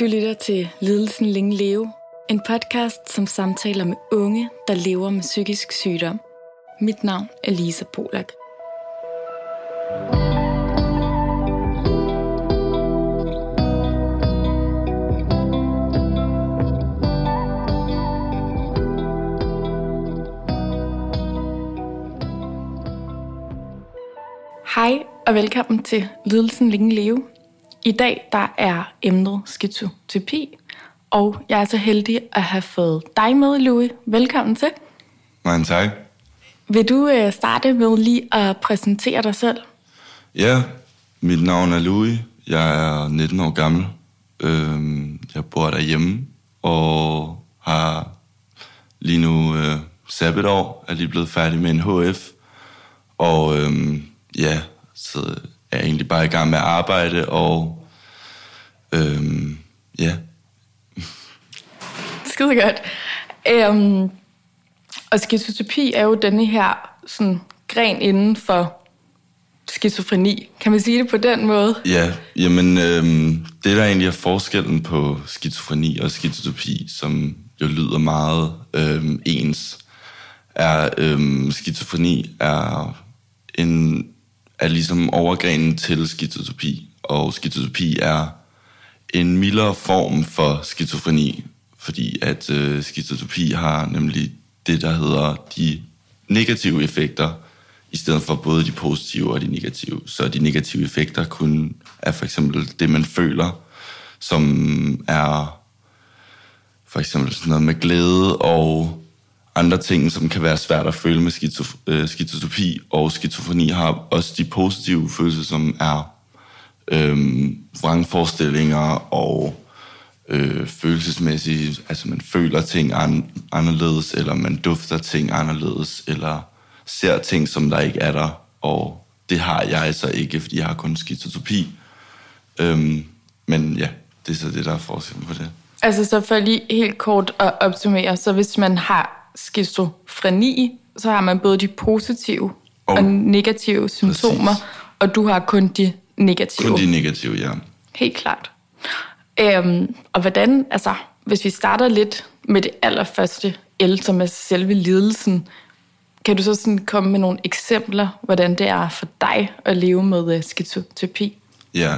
Du lytter til Lidelsen Længe Leve, en podcast, som samtaler med unge, der lever med psykisk sygdom. Mit navn er Lisa Polak. Hej og velkommen til Lidelsen Længe Leve. I dag der er emnet skizoterapi, og jeg er så heldig at have fået dig med, Louis. Velkommen til. Mange tak. Vil du øh, starte med lige at præsentere dig selv? Ja, mit navn er Louis. Jeg er 19 år gammel. Øhm, jeg bor derhjemme og har lige nu øh, sabbatår. Er lige blevet færdig med en HF. Og øhm, ja, så er egentlig bare i gang med at arbejde, og øhm, ja. Skide godt. Øhm, og skizoterapi er jo denne her sådan, gren inden for skizofreni. Kan man sige det på den måde? Ja, jamen øhm, det der egentlig er forskellen på skizofreni og skizoterapi, som jo lyder meget øhm, ens, er øhm, skizofreni er en er ligesom overgrenen til skizotopi. og skizotopi er en mildere form for skizofreni, fordi at øh, skizoterapi har nemlig det, der hedder de negative effekter, i stedet for både de positive og de negative. Så de negative effekter kun er for eksempel det, man føler, som er for eksempel sådan noget med glæde og andre ting, som kan være svært at føle med skizof- øh, skizotopi, og skizofreni har også de positive følelser, som er øh, vrangforestillinger og øh, følelsesmæssige, altså man føler ting an- anderledes, eller man dufter ting anderledes, eller ser ting, som der ikke er der, og det har jeg så ikke, fordi jeg har kun skizotopi. Øhm, men ja, det er så det, der er forskellen på det. Altså så for lige helt kort at opsummere, så hvis man har skizofreni, så har man både de positive og, Og- negative symptomer, Præcis. og du har kun de negative. Kun de negative, ja. Helt klart. Øhm, og hvordan, altså, hvis vi starter lidt med det allerførste L, som er selve lidelsen, kan du så sådan komme med nogle eksempler, hvordan det er for dig at leve med øh, skizoterapi? Ja.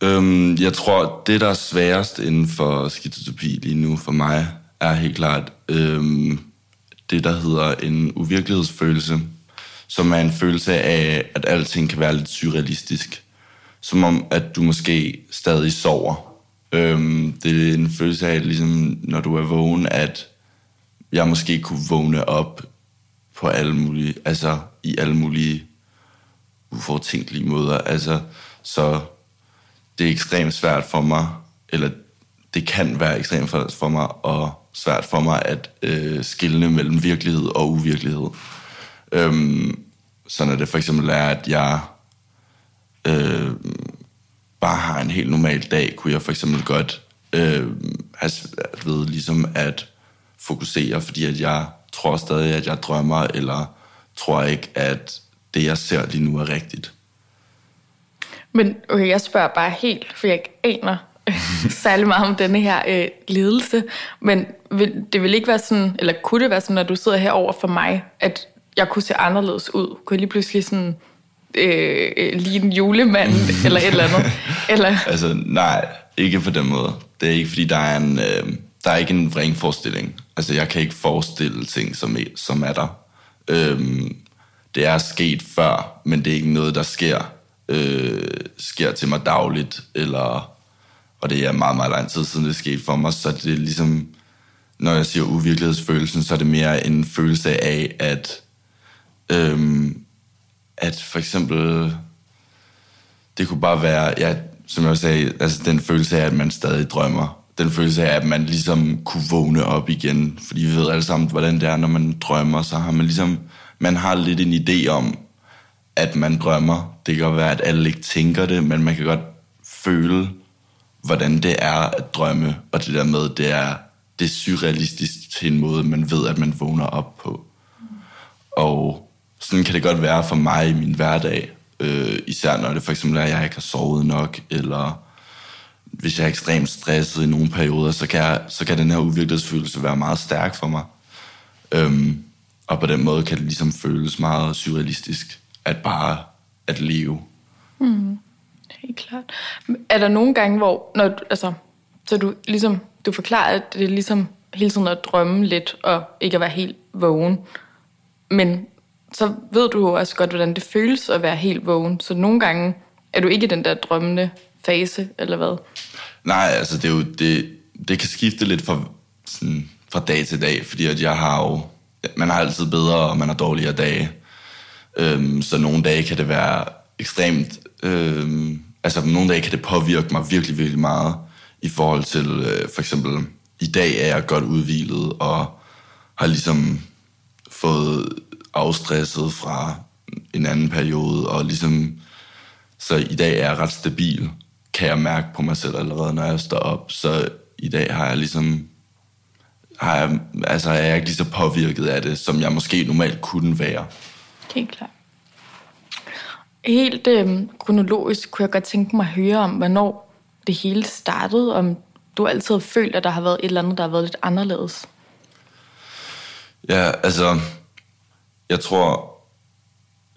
Øhm, jeg tror, det, der er sværest inden for skizoterapi lige nu for mig, er helt klart øhm, det, der hedder en uvirkelighedsfølelse, som er en følelse af, at alting kan være lidt surrealistisk. Som om, at du måske stadig sover. Øhm, det er en følelse af, ligesom når du er vågen, at jeg måske kunne vågne op på alle mulige, altså i alle mulige ufortænkelige måder. Altså, så det er ekstremt svært for mig, eller det kan være ekstremt for, for mig, og svært for mig at øh, skille mellem virkelighed og uvirkelighed. Øhm, så når det for eksempel er, at jeg øh, bare har en helt normal dag, kunne jeg for eksempel godt øh, have svært ved ligesom at fokusere, fordi at jeg tror stadig, at jeg drømmer, eller tror ikke, at det, jeg ser lige nu, er rigtigt. Men okay, jeg spørger bare helt, for jeg ikke aner særlig meget om denne her øh, lidelse. Men vil, det vil ikke være sådan, eller kunne det være sådan, når du sidder herover for mig, at jeg kunne se anderledes ud? Kunne jeg lige pludselig sådan øh, øh, lige en julemand eller et eller andet? Eller, Altså, nej, ikke på den måde. Det er ikke, fordi der er en, øh, der er ikke en vrangforestilling. Altså, jeg kan ikke forestille ting, som som er der. Øhm, det er sket før, men det er ikke noget, der sker, øh, sker til mig dagligt, eller, og det er meget, meget lang tid siden, det skete for mig, så det er ligesom, når jeg siger uvirkelighedsfølelsen, så er det mere en følelse af, at, øhm, at for eksempel, det kunne bare være, ja, som jeg sagde, altså den følelse af, at man stadig drømmer. Den følelse af, at man ligesom kunne vågne op igen. Fordi vi ved alle sammen, hvordan det er, når man drømmer. Så har man ligesom, man har lidt en idé om, at man drømmer. Det kan godt være, at alle ikke tænker det, men man kan godt føle, hvordan det er at drømme. Og det der med, det er, det er surrealistisk til en måde, man ved, at man vågner op på. Og sådan kan det godt være for mig i min hverdag. Øh, især når det for eksempel er, at jeg ikke har sovet nok, eller hvis jeg er ekstremt stresset i nogle perioder, så kan, jeg, så kan den her uvirkelighedsfølelse være meget stærk for mig. Øhm, og på den måde kan det ligesom føles meget surrealistisk, at bare at leve. Mm, helt klart. Er der nogle gange, hvor, når, altså, så du ligesom, du forklarer, at det er ligesom hele tiden at drømme lidt, og ikke at være helt vågen. Men så ved du jo også godt, hvordan det føles at være helt vågen. Så nogle gange er du ikke i den der drømmende fase, eller hvad? Nej, altså det er jo, det, det kan skifte lidt fra, sådan, fra dag til dag, fordi at jeg har jo, man har altid bedre, og man har dårligere dage. Øhm, så nogle dage kan det være ekstremt, øhm, altså nogle dage kan det påvirke mig virkelig, virkelig meget, i forhold til, øh, for eksempel, i dag er jeg godt udvilet, og har ligesom fået afstresset fra en anden periode, og ligesom, så i dag er jeg ret stabil, kan jeg mærke på mig selv allerede, når jeg står op. Så i dag har jeg ligesom, har jeg, altså er jeg ikke lige så påvirket af det, som jeg måske normalt kunne være. Helt klart. Helt øh, kronologisk kunne jeg godt tænke mig at høre om, hvornår det hele startede, om du altid har følt, at der har været et eller andet, der har været lidt anderledes. Ja, altså, jeg tror,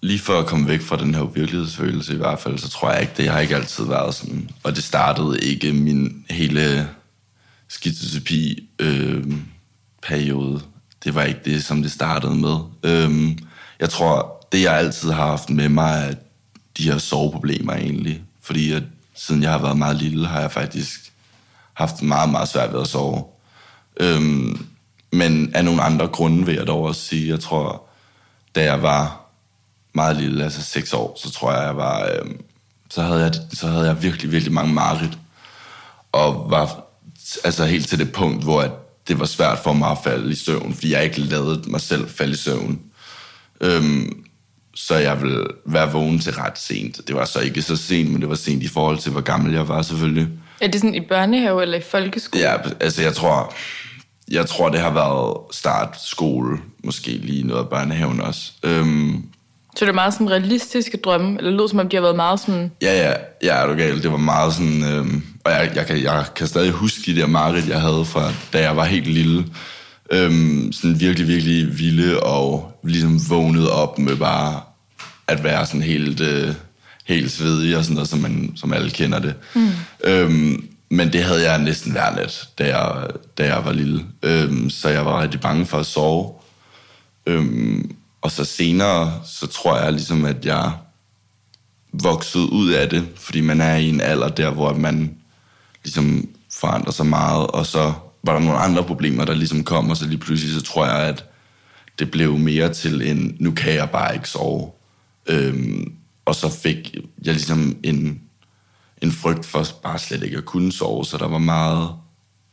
lige for at komme væk fra den her virkelighedsfølelse i hvert fald, så tror jeg ikke, det har ikke altid været sådan. Og det startede ikke min hele skizotopi øh, periode. Det var ikke det, som det startede med. Øh, jeg tror, det jeg altid har haft med mig, at de her soveproblemer egentlig. Fordi at, siden jeg har været meget lille, har jeg faktisk haft meget, meget svært ved at sove. Øhm, men af nogle andre grunde vil jeg dog også sige, jeg tror, da jeg var meget lille, altså seks år, så tror jeg, jeg var, øhm, så, havde jeg, så havde jeg virkelig, virkelig mange mareridt. Og var altså helt til det punkt, hvor at det var svært for mig at falde i søvn, fordi jeg ikke lavede mig selv falde i søvn. Øhm, så jeg ville være vågen til ret sent. Det var så ikke så sent, men det var sent i forhold til, hvor gammel jeg var selvfølgelig. Er det sådan i børnehave eller i folkeskole? Ja, altså jeg tror, jeg tror det har været start skole, måske lige noget af børnehaven også. Øhm, Så det er meget sådan realistiske drømme, eller lød som om, de har været meget sådan... ja, ja, ja, er du galt. Det var meget sådan, øhm, og jeg, jeg, kan, jeg kan stadig huske de der mareridt, jeg havde fra, da jeg var helt lille. Øhm, sådan virkelig, virkelig vilde, og ligesom vågnede op med bare at være sådan helt, øh, helt svedig og sådan noget, som, man, som alle kender det. Mm. Øhm, men det havde jeg næsten hver nat, da jeg, da jeg var lille. Øhm, så jeg var rigtig bange for at sove. Øhm, og så senere, så tror jeg ligesom, at jeg voksede ud af det, fordi man er i en alder der, hvor man ligesom forandrer sig meget, og så var der nogle andre problemer, der ligesom kom, og så lige pludselig, så tror jeg, at det blev mere til en, nu kan jeg bare ikke sove. Øhm, og så fik jeg ligesom en, en frygt for bare slet ikke at kunne sove, så der var meget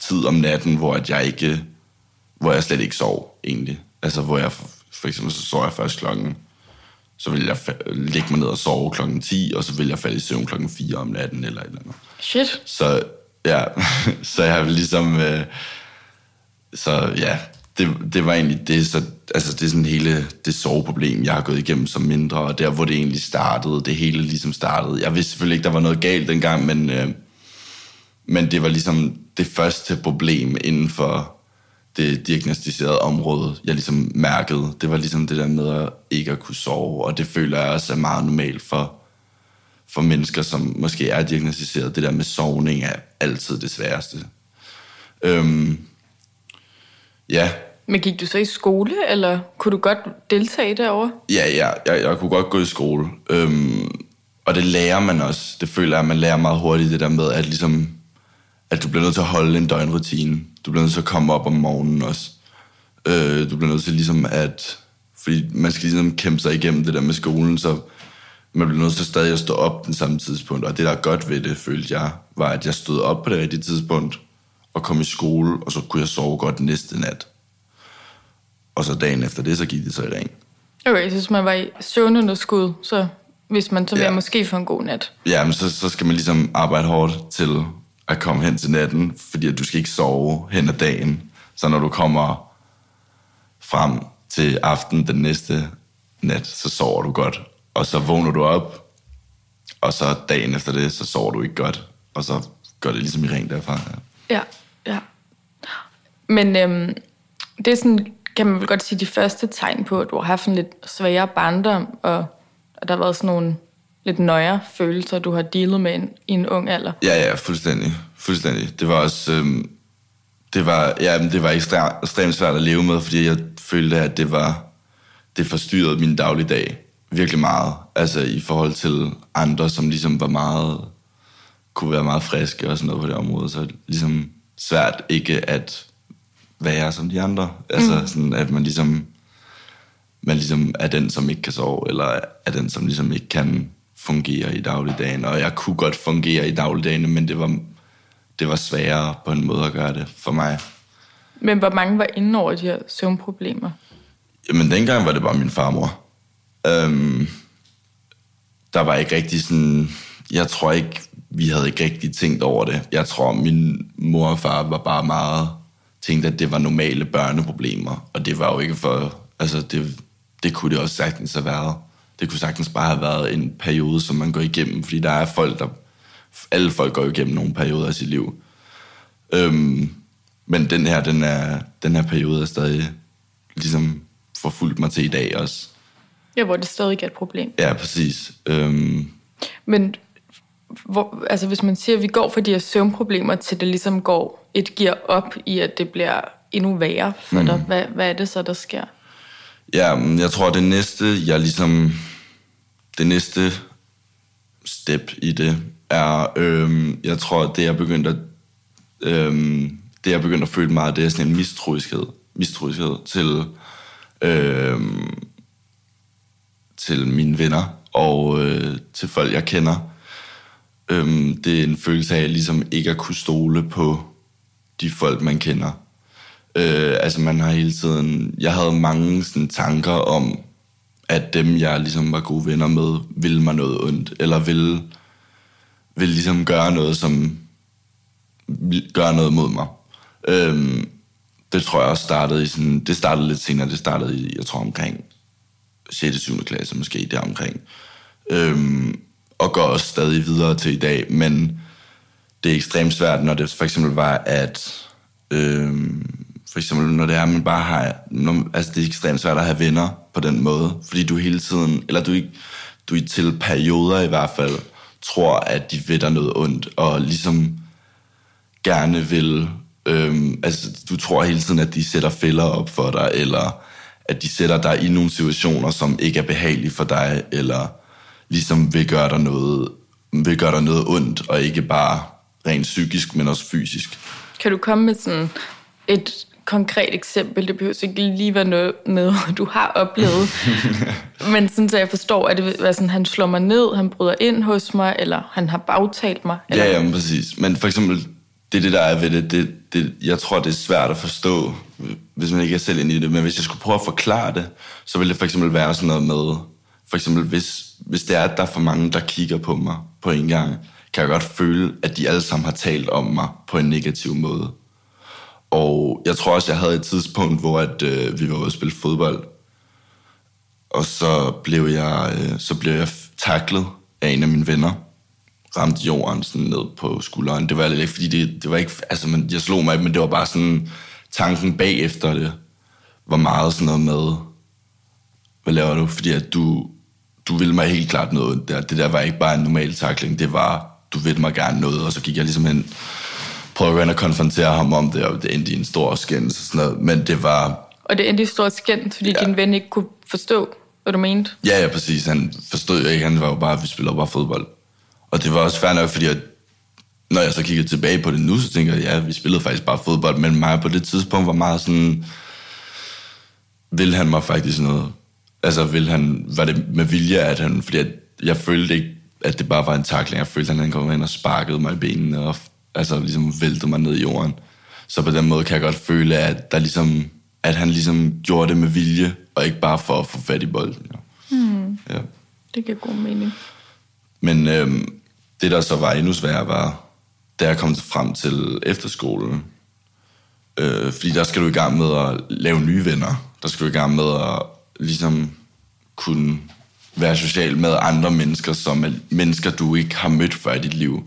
tid om natten, hvor at jeg ikke, hvor jeg slet ikke sov, egentlig. Altså, hvor jeg, for, eksempel, så sov jeg først klokken, så ville jeg fa- lægge mig ned og sove klokken 10, og så ville jeg falde i søvn klokken 4 om natten, eller et eller andet. Shit. Så ja, så jeg har ligesom, øh, så ja, det, det var egentlig det, så, altså det er sådan hele det soveproblem, jeg har gået igennem som mindre, og der hvor det egentlig startede, det hele ligesom startede. Jeg vidste selvfølgelig ikke, der var noget galt dengang, men, øh, men det var ligesom det første problem inden for det diagnostiserede område, jeg ligesom mærkede. Det var ligesom det der med at ikke at kunne sove, og det føler jeg også er meget normalt for, for mennesker, som måske er diagnostiseret. Det der med sovning er altid det sværeste. Øhm, ja, Men gik du så i skole, eller kunne du godt deltage derovre? ja, ja jeg, jeg kunne godt gå i skole. Øhm, og det lærer man også. Det føler jeg, at man lærer meget hurtigt, det der med, at, ligesom, at du bliver nødt til at holde en døgnrutine. Du bliver nødt til at komme op om morgenen også. Øh, du bliver nødt til ligesom at... Fordi man skal ligesom kæmpe sig igennem det der med skolen, så man bliver nødt til stadig at stå op den samme tidspunkt. Og det, der er godt ved det, følte jeg, var, at jeg stod op på det rigtige tidspunkt, og kom i skole, og så kunne jeg sove godt næste nat. Og så dagen efter det, så gik det så i ring. Okay, så hvis man var i søvnunderskud, så hvis man så Ja. måske få en god nat. Ja, men så, så skal man ligesom arbejde hårdt til at komme hen til natten, fordi du skal ikke sove hen ad dagen. Så når du kommer frem til aften den næste nat, så sover du godt. Og så vågner du op, og så dagen efter det, så sover du ikke godt. Og så går det ligesom i ring derfra. Ja, ja. Men øhm, det er sådan, kan man vel godt sige, de første tegn på, at du har haft en lidt sværere barndom, og at der har været sådan nogle lidt nøjere følelser, du har dealet med en, i en ung alder. Ja, ja, fuldstændig. Fuldstændig. Det var også... Øhm, det var, ja, det var ekstremt, ekstremt svært at leve med, fordi jeg følte, at det var... Det forstyrrede min dagligdag virkelig meget. Altså i forhold til andre, som ligesom var meget... Kunne være meget friske og sådan noget på det område. Så ligesom svært ikke at være som de andre. Altså mm. sådan, at man ligesom... Man ligesom er den, som ikke kan sove, eller er den, som ligesom ikke kan fungere i dagligdagen. Og jeg kunne godt fungere i dagligdagen, men det var, det var sværere på en måde at gøre det for mig. Men hvor mange var inde over de her søvnproblemer? Jamen, dengang var det bare min farmor. Øhm, der var ikke rigtig sådan... Jeg tror ikke, vi havde ikke rigtig tænkt over det. Jeg tror, min mor og far var bare meget tænkt, at det var normale børneproblemer. Og det var jo ikke for... Altså, det, det kunne det også sagtens have været. Det kunne sagtens bare have været en periode, som man går igennem, fordi der er folk, der... Alle folk går igennem nogle perioder af sit liv. Øhm, men den her, den, er, den her periode er stadig ligesom forfulgt mig til i dag også. Ja, hvor det stadig er et problem. Ja, præcis. Øhm, Men hvor, altså hvis man siger, at vi går fra de her søvnproblemer, til det ligesom går et gear op i, at det bliver endnu værre for mm. dig, hvad, hvad er det så, der sker? Ja, jeg tror, det næste, jeg ligesom... Det næste step i det er, øhm, jeg tror, det jeg begyndte at, øhm, det jeg begyndte at føle meget, det er sådan en mistroiskhed, mistroiskhed til, øhm, til mine venner og øh, til folk, jeg kender. Øhm, det er en følelse af ligesom ikke at kunne stole på de folk, man kender. Øh, altså man har hele tiden... Jeg havde mange sådan, tanker om, at dem, jeg ligesom var gode venner med, ville mig noget ondt, eller ville, ville ligesom gøre noget, som gøre noget mod mig. Øhm, det tror jeg også startede i sådan... Det startede lidt senere, det startede i, jeg tror omkring 6. 7. klasse, måske der omkring. Øhm, og går også stadig videre til i dag, men det er ekstremt svært, når det for eksempel var, at øhm, for eksempel når det er, at man bare har, når, altså det er ekstremt svært at have venner på den måde, fordi du hele tiden, eller du ikke, du i til perioder i hvert fald, tror, at de ved dig noget ondt, og ligesom gerne vil, øhm, altså du tror hele tiden, at de sætter fælder op for dig, eller at de sætter dig i nogle situationer, som ikke er behagelige for dig, eller ligesom vil gøre dig noget, vil gøre dig noget ondt, og ikke bare rent psykisk, men også fysisk. Kan du komme med sådan et konkret eksempel? Det behøver ikke lige være noget, noget du har oplevet. Men sådan, så jeg forstår, at det er sådan, han slår mig ned, han bryder ind hos mig, eller han har bagtalt mig. Eller? Ja, ja, præcis. Men for eksempel, det er det, der er ved det, det, det. Jeg tror, det er svært at forstå, hvis man ikke er selv inde i det. Men hvis jeg skulle prøve at forklare det, så ville det for eksempel være sådan noget med, for eksempel hvis, hvis det er, at der er for mange, der kigger på mig på en gang, kan jeg godt føle, at de alle sammen har talt om mig på en negativ måde. Og jeg tror også, jeg havde et tidspunkt, hvor at, øh, vi var ude at spille fodbold. Og så blev jeg, øh, så blev jeg taklet af en af mine venner. Ramte jorden sådan ned på skulderen. Det var lidt ikke, fordi det, det var ikke... Altså, man, jeg slog mig, men det var bare sådan... Tanken bagefter det var meget sådan noget med... Hvad laver du? Fordi at du, du ville mig helt klart noget. Der. Det der var ikke bare en normal takling. Det var, du ville mig gerne noget. Og så gik jeg ligesom hen prøvede at konfrontere ham om det, og det endte i en stor skændelse og sådan noget. Men det var... Og det endte i en stor skændelse, fordi ja. din ven ikke kunne forstå, hvad du mente? Ja, ja, præcis. Han forstod jo ikke, han var jo bare, vi spiller bare fodbold. Og det var også fair nok, fordi at, når jeg så kiggede tilbage på det nu, så tænker jeg, ja, vi spillede faktisk bare fodbold, men mig på det tidspunkt var meget sådan, vil han mig faktisk noget? Altså, vil han, var det med vilje, at han, fordi at jeg følte ikke, at det bare var en takling. Jeg følte, at han kom ind og sparkede mig i benene og altså ligesom væltede mig ned i jorden. Så på den måde kan jeg godt føle, at, der ligesom, at han ligesom gjorde det med vilje, og ikke bare for at få fat i bolden. Ja. Mm. ja. Det giver god mening. Men øhm, det, der så var endnu sværere, var, da jeg kom frem til efterskolen. Øh, fordi der skal du i gang med at lave nye venner. Der skal du i gang med at ligesom kunne være social med andre mennesker, som er mennesker, du ikke har mødt før i dit liv.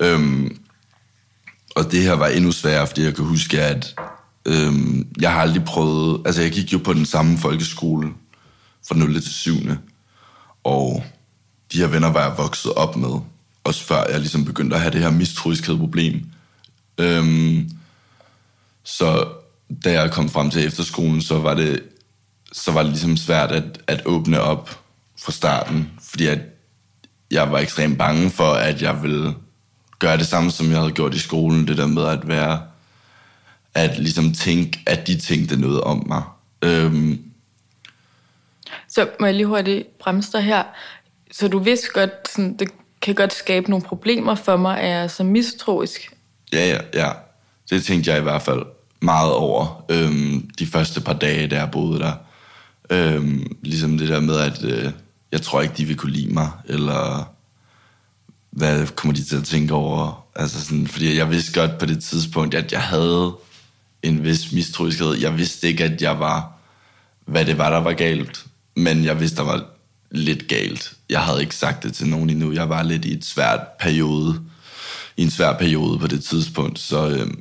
Øhm, og det her var endnu sværere, fordi jeg kan huske, at øhm, jeg har aldrig prøvet... Altså, jeg gik jo på den samme folkeskole fra 0. til 7. Og de her venner var jeg vokset op med, også før jeg ligesom begyndte at have det her mistroiskhed-problem. Øhm, så da jeg kom frem til efterskolen, så var det, så var det ligesom svært at, at åbne op fra starten, fordi at jeg var ekstremt bange for, at jeg ville gøre det samme, som jeg havde gjort i skolen, det der med at være, at ligesom tænke, at de tænkte noget om mig. Øhm, Så må jeg lige hurtigt bremse dig her. Så du vidste godt, sådan, det kan godt skabe nogle problemer for mig, at jeg er så mistroisk. Ja, ja, ja. Det tænkte jeg i hvert fald meget over øhm, de første par dage, da jeg boede der. Øhm, ligesom det der med, at øh, jeg tror ikke, de vil kunne lide mig, eller hvad kommer de til at tænke over? Altså sådan, fordi jeg vidste godt på det tidspunkt, at jeg havde en vis mistroiskhed. Jeg vidste ikke, at jeg var, hvad det var, der var galt, men jeg vidste, der var lidt galt. Jeg havde ikke sagt det til nogen endnu. Jeg var lidt i et svært periode, i en svær periode på det tidspunkt, så, øhm,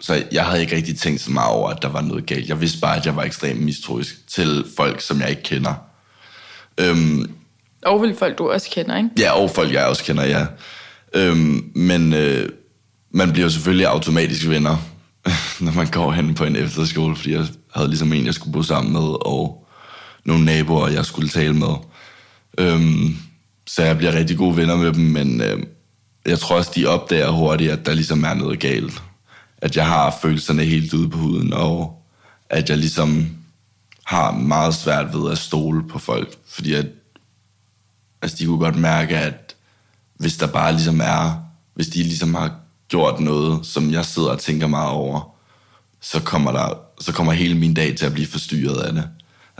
så jeg havde ikke rigtig tænkt så meget over, at der var noget galt. Jeg vidste bare, at jeg var ekstremt mistroisk til folk, som jeg ikke kender. Øhm, Og vel folk, du også kender, ikke? Ja, og folk, jeg også kender, ja. Øhm, men øh, man bliver jo selvfølgelig automatisk venner, når man går hen på en efterskole, fordi jeg havde ligesom en, jeg skulle bo sammen med, og nogle naboer, jeg skulle tale med. Øhm, så jeg bliver rigtig gode venner med dem, men øh, jeg tror også, de opdager hurtigt, at der ligesom er noget galt. At jeg har følelserne helt ude på huden, og at jeg ligesom har meget svært ved at stole på folk, fordi at altså de kunne godt mærke, at hvis der bare ligesom er, hvis de ligesom har gjort noget, som jeg sidder og tænker meget over, så kommer, der, så kommer hele min dag til at blive forstyrret af det.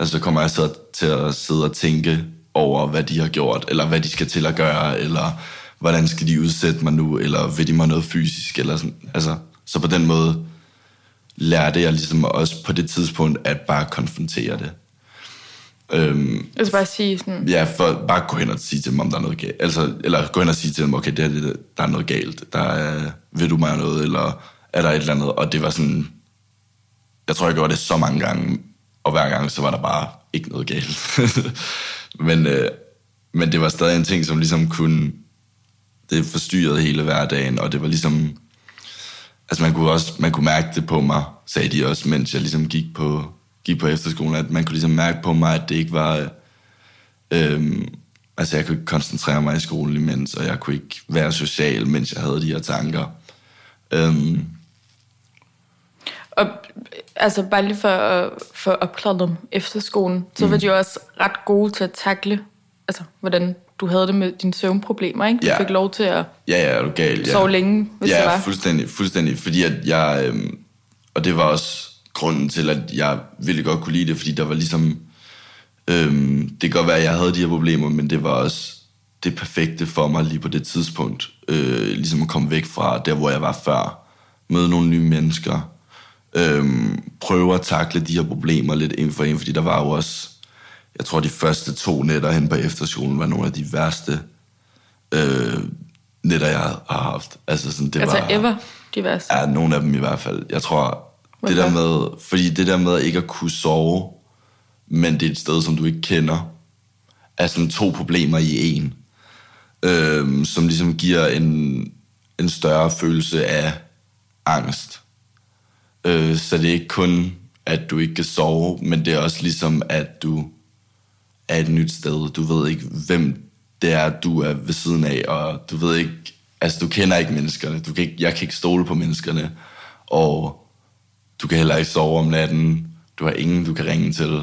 Altså så kommer jeg så til at sidde og tænke over, hvad de har gjort, eller hvad de skal til at gøre, eller hvordan skal de udsætte mig nu, eller vil de mig noget fysisk, eller sådan. Altså, så på den måde lærte jeg ligesom også på det tidspunkt at bare konfrontere det. Øhm, Altså bare sige sådan, Ja, for bare gå hen og sige til dem, om der er noget galt. Altså, eller gå hen og sige til dem, okay, det er det, der er noget galt. Der er, vil du mig noget, eller er der et eller andet? Og det var sådan, jeg tror, jeg gjorde det så mange gange, og hver gang, så var der bare ikke noget galt. men, øh, men det var stadig en ting, som ligesom kunne, det forstyrrede hele hverdagen, og det var ligesom, altså man kunne også, man kunne mærke det på mig, sagde de også, mens jeg ligesom gik på, gik på efterskolen, at man kunne ligesom mærke på mig, at det ikke var, Øh, altså jeg kunne ikke koncentrere mig i skolen imens, og jeg kunne ikke være social, mens jeg havde de her tanker. Øh, og altså bare lige for at få opklaret dem efter skolen, så var de jo også ret gode til at takle, altså hvordan du havde det med dine søvnproblemer, ikke? Du Ja. fik lov til at ja, ja, er du gal? Ja. sove længe, hvis ja, det var. fuldstændig, fuldstændig. Fordi at jeg, øhm, og det var også grunden til, at jeg ville godt kunne lide det, fordi der var ligesom, øhm, det kan godt være, at jeg havde de her problemer, men det var også det perfekte for mig lige på det tidspunkt. Øh, ligesom at komme væk fra der, hvor jeg var før. Møde nogle nye mennesker. Øhm, prøve at takle de her problemer lidt en for en, fordi der var jo også, jeg tror de første to nætter hen på efterskolen var nogle af de værste øh, nætter, jeg har haft. Altså, sådan, det Altså var, ever, de værste. Ja, nogle af dem i hvert fald. Jeg tror, det Hvorfor? der med, fordi det der med ikke at kunne sove, men det er et sted, som du ikke kender, er sådan to problemer i en, øhm, som ligesom giver en, en større følelse af angst. Øh, så det er ikke kun, at du ikke kan sove, men det er også ligesom, at du er et nyt sted. Du ved ikke, hvem det er, du er ved siden af, og du ved ikke, altså du kender ikke menneskerne. Du kan ikke, jeg kan ikke stole på menneskerne, og du kan heller ikke sove om natten. Du har ingen, du kan ringe til. Ja,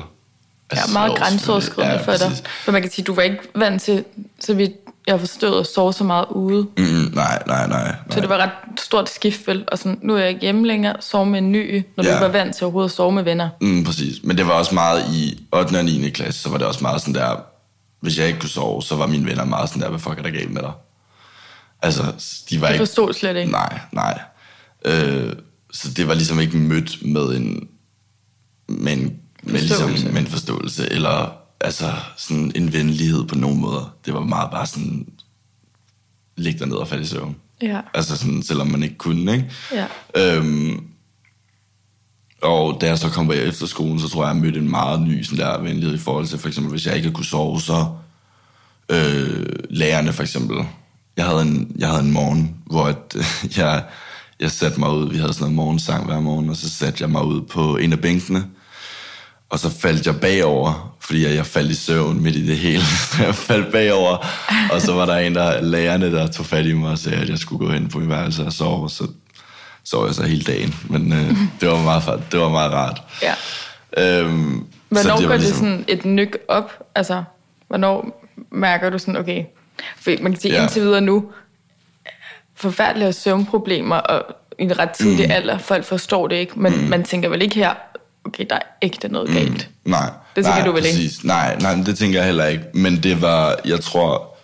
Altså, meget jo, grænseoverskridende ja, for dig. For man kan sige, du var ikke vant til, så vidt jeg har forstået, at sove så meget ude. Mm, nej, nej, nej. nej. Så det var ret stort skift, vel? Og sådan, nu er jeg ikke hjemme længere, sove med en ny, når du Ja. ikke var vant til overhovedet at sove med venner. Mm, præcis. Men det var også meget i 8. og 9. klasse, så var det også meget sådan der, hvis jeg ikke kunne sove, så var mine venner meget sådan der, hvad fuck er der galt med dig? Altså, de var Jeg ikke... forstod slet ikke. Nej, nej. Øh, så det var ligesom ikke mødt med en, med en, med ligesom, med en forståelse, eller altså sådan en venlighed på nogen måder. Det var meget bare sådan, dig ned og falde i søvn. Ja. Altså sådan, selvom man ikke kunne, ikke? Ja. Øhm, og da jeg så kom på efterskolen, så tror jeg, jeg mødte en meget ny sådan der venlighed i forhold til, for eksempel, hvis jeg ikke kunne sove, så øh, lærerne for eksempel. Jeg havde en, jeg havde en morgen, hvor at, jeg, jeg satte mig ud, vi havde sådan noget morgensang hver morgen, og så satte jeg mig ud på en af bænkene, og så faldt jeg bagover, fordi jeg faldt i søvn midt i det hele. jeg faldt bagover, og så var der en af lærerne, der tog fat i mig og sagde, at jeg skulle gå hen på min værelse og sove, og så sov jeg så hele dagen. Men øh, det, var meget, det var meget rart. ja. Øhm, Hvornår så det går ligesom- det sådan et nyk op? Altså, hvornår mærker du sådan, okay, for man kan sige Ja. indtil videre nu, forfærdelige søvnproblemer, og i en ret tidlig mm. alder, folk forstår det ikke, men mm. man tænker vel ikke her, okay, der er ægte noget galt. Nej. Det tænker nej, du vel ikke? præcis. Nej, nej, det tænker jeg heller ikke. Men det var, jeg tror,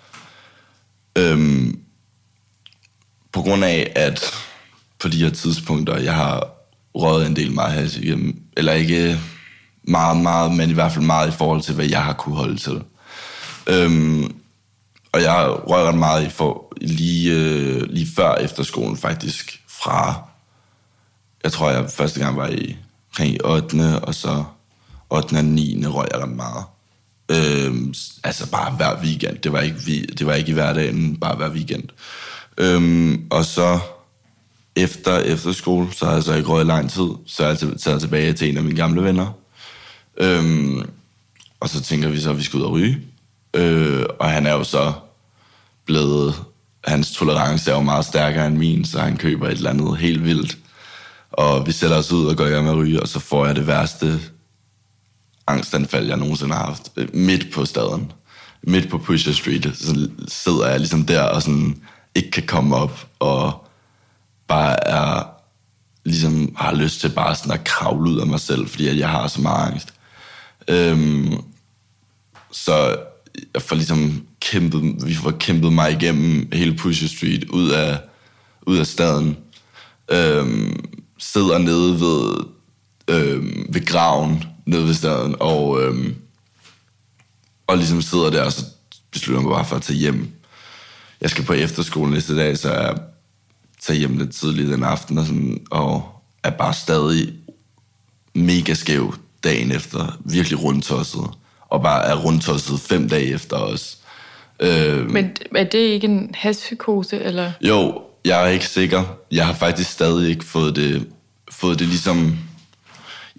øhm, på grund af, at på de her tidspunkter, jeg har røget en del meget hash igennem, eller ikke meget, meget, men i hvert fald meget i forhold til, hvad jeg har kunne holde til. Øhm, og jeg røg ret meget i for, lige, øh, lige før efterskolen faktisk, fra, jeg tror jeg første gang var i, omkring i 8. og så 8. og 9. røg jeg der meget. Øhm, altså bare hver weekend. Det var ikke, det var ikke i hverdagen, bare hver weekend. Øhm, og så efter efterskole, så har jeg så ikke røget lang tid, så er jeg taget tilbage til en af mine gamle venner. Øhm, og så tænker vi så, at vi skal ud og ryge. Øh, og han er jo så blevet... Hans tolerance er jo meget stærkere end min, så han køber et eller andet helt vildt. Og vi sætter os ud og går i gang med at ryge, og så får jeg det værste angstanfald, jeg nogensinde har haft. Øh, midt på staden. Midt på Pusher Street. Så sidder jeg ligesom der og sådan ikke kan komme op, og bare er ligesom har lyst til bare sådan at kravle ud af mig selv, fordi at jeg har så meget angst. Øhm, så jeg får ligesom kæmpet, vi får kæmpet mig igennem hele Pusher Street ud af, ud af staden. Øhm, sidder nede ved, øhm, ved graven nede ved staden, og, øhm, og ligesom sidder der, og så beslutter jeg mig bare for at tage hjem. Jeg skal på efterskole næste dag, så jeg tager hjem lidt tidligt den aften, og, sådan, og er bare stadig mega skæv dagen efter. Virkelig rundtosset. Og bare er rundtosset fem dage efter os. Øh, Men er det ikke en hashpsykose, eller? jo, jeg er ikke sikker. Jeg har faktisk stadig ikke fået det, fået det ligesom...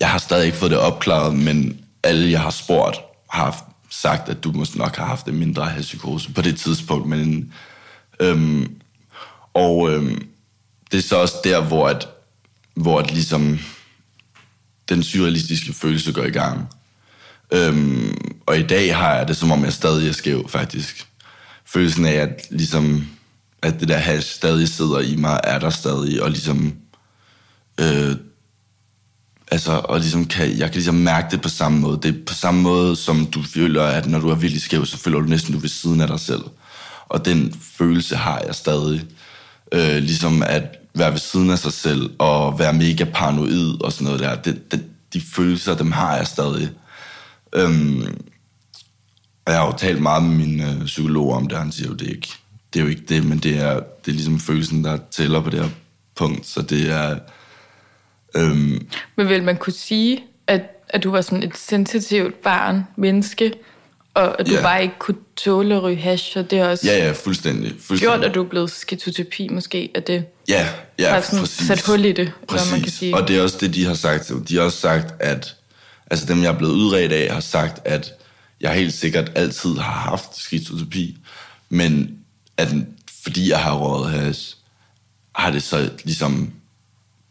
Jeg har stadig ikke fået det opklaret, men alle, jeg har spurgt, har sagt, at du måske nok har haft en mindre psykose på det tidspunkt. Men, øhm, og øhm, det er så også der, hvor, at, hvor at ligesom den surrealistiske følelse går i gang. Øhm, og i dag har jeg det, som om jeg stadig er skæv, faktisk. Følelsen af, at, ligesom, at det der hash stadig sidder i mig, er der stadig, og ligesom... Øh, altså, og ligesom kan, jeg kan ligesom mærke det på samme måde. Det er på samme måde, som du føler, at når du er virkelig skæv, så føler du næsten, du er ved siden af dig selv. Og den følelse har jeg stadig. Øh, ligesom at være ved siden af sig selv, og være mega paranoid og sådan noget der. Det, det, de følelser, dem har jeg stadig. Øhm, og jeg har jo talt meget med min øh, psykolog om det, han siger jo, det er, ikke, det er jo ikke det, men det er, det er ligesom følelsen, der tæller på det her punkt. Så det er... Øhm, Men vil man kunne sige, at, at du var sådan et sensitivt barn, menneske, og at du Ja. bare ikke kunne tåle at ryge hash, og det har også ja, ja, fuldstændig. fuldstændig. gjort, at du er blevet skizotypi måske, at det Ja, ja, har sådan præcis. sat hul i det, Præcis. man kan sige. Og det er også det, de har sagt. De har også sagt, at... Altså dem, jeg er blevet udredt af, har sagt, at jeg helt sikkert altid har haft skizotypi, men at fordi jeg har røget hash, har det så ligesom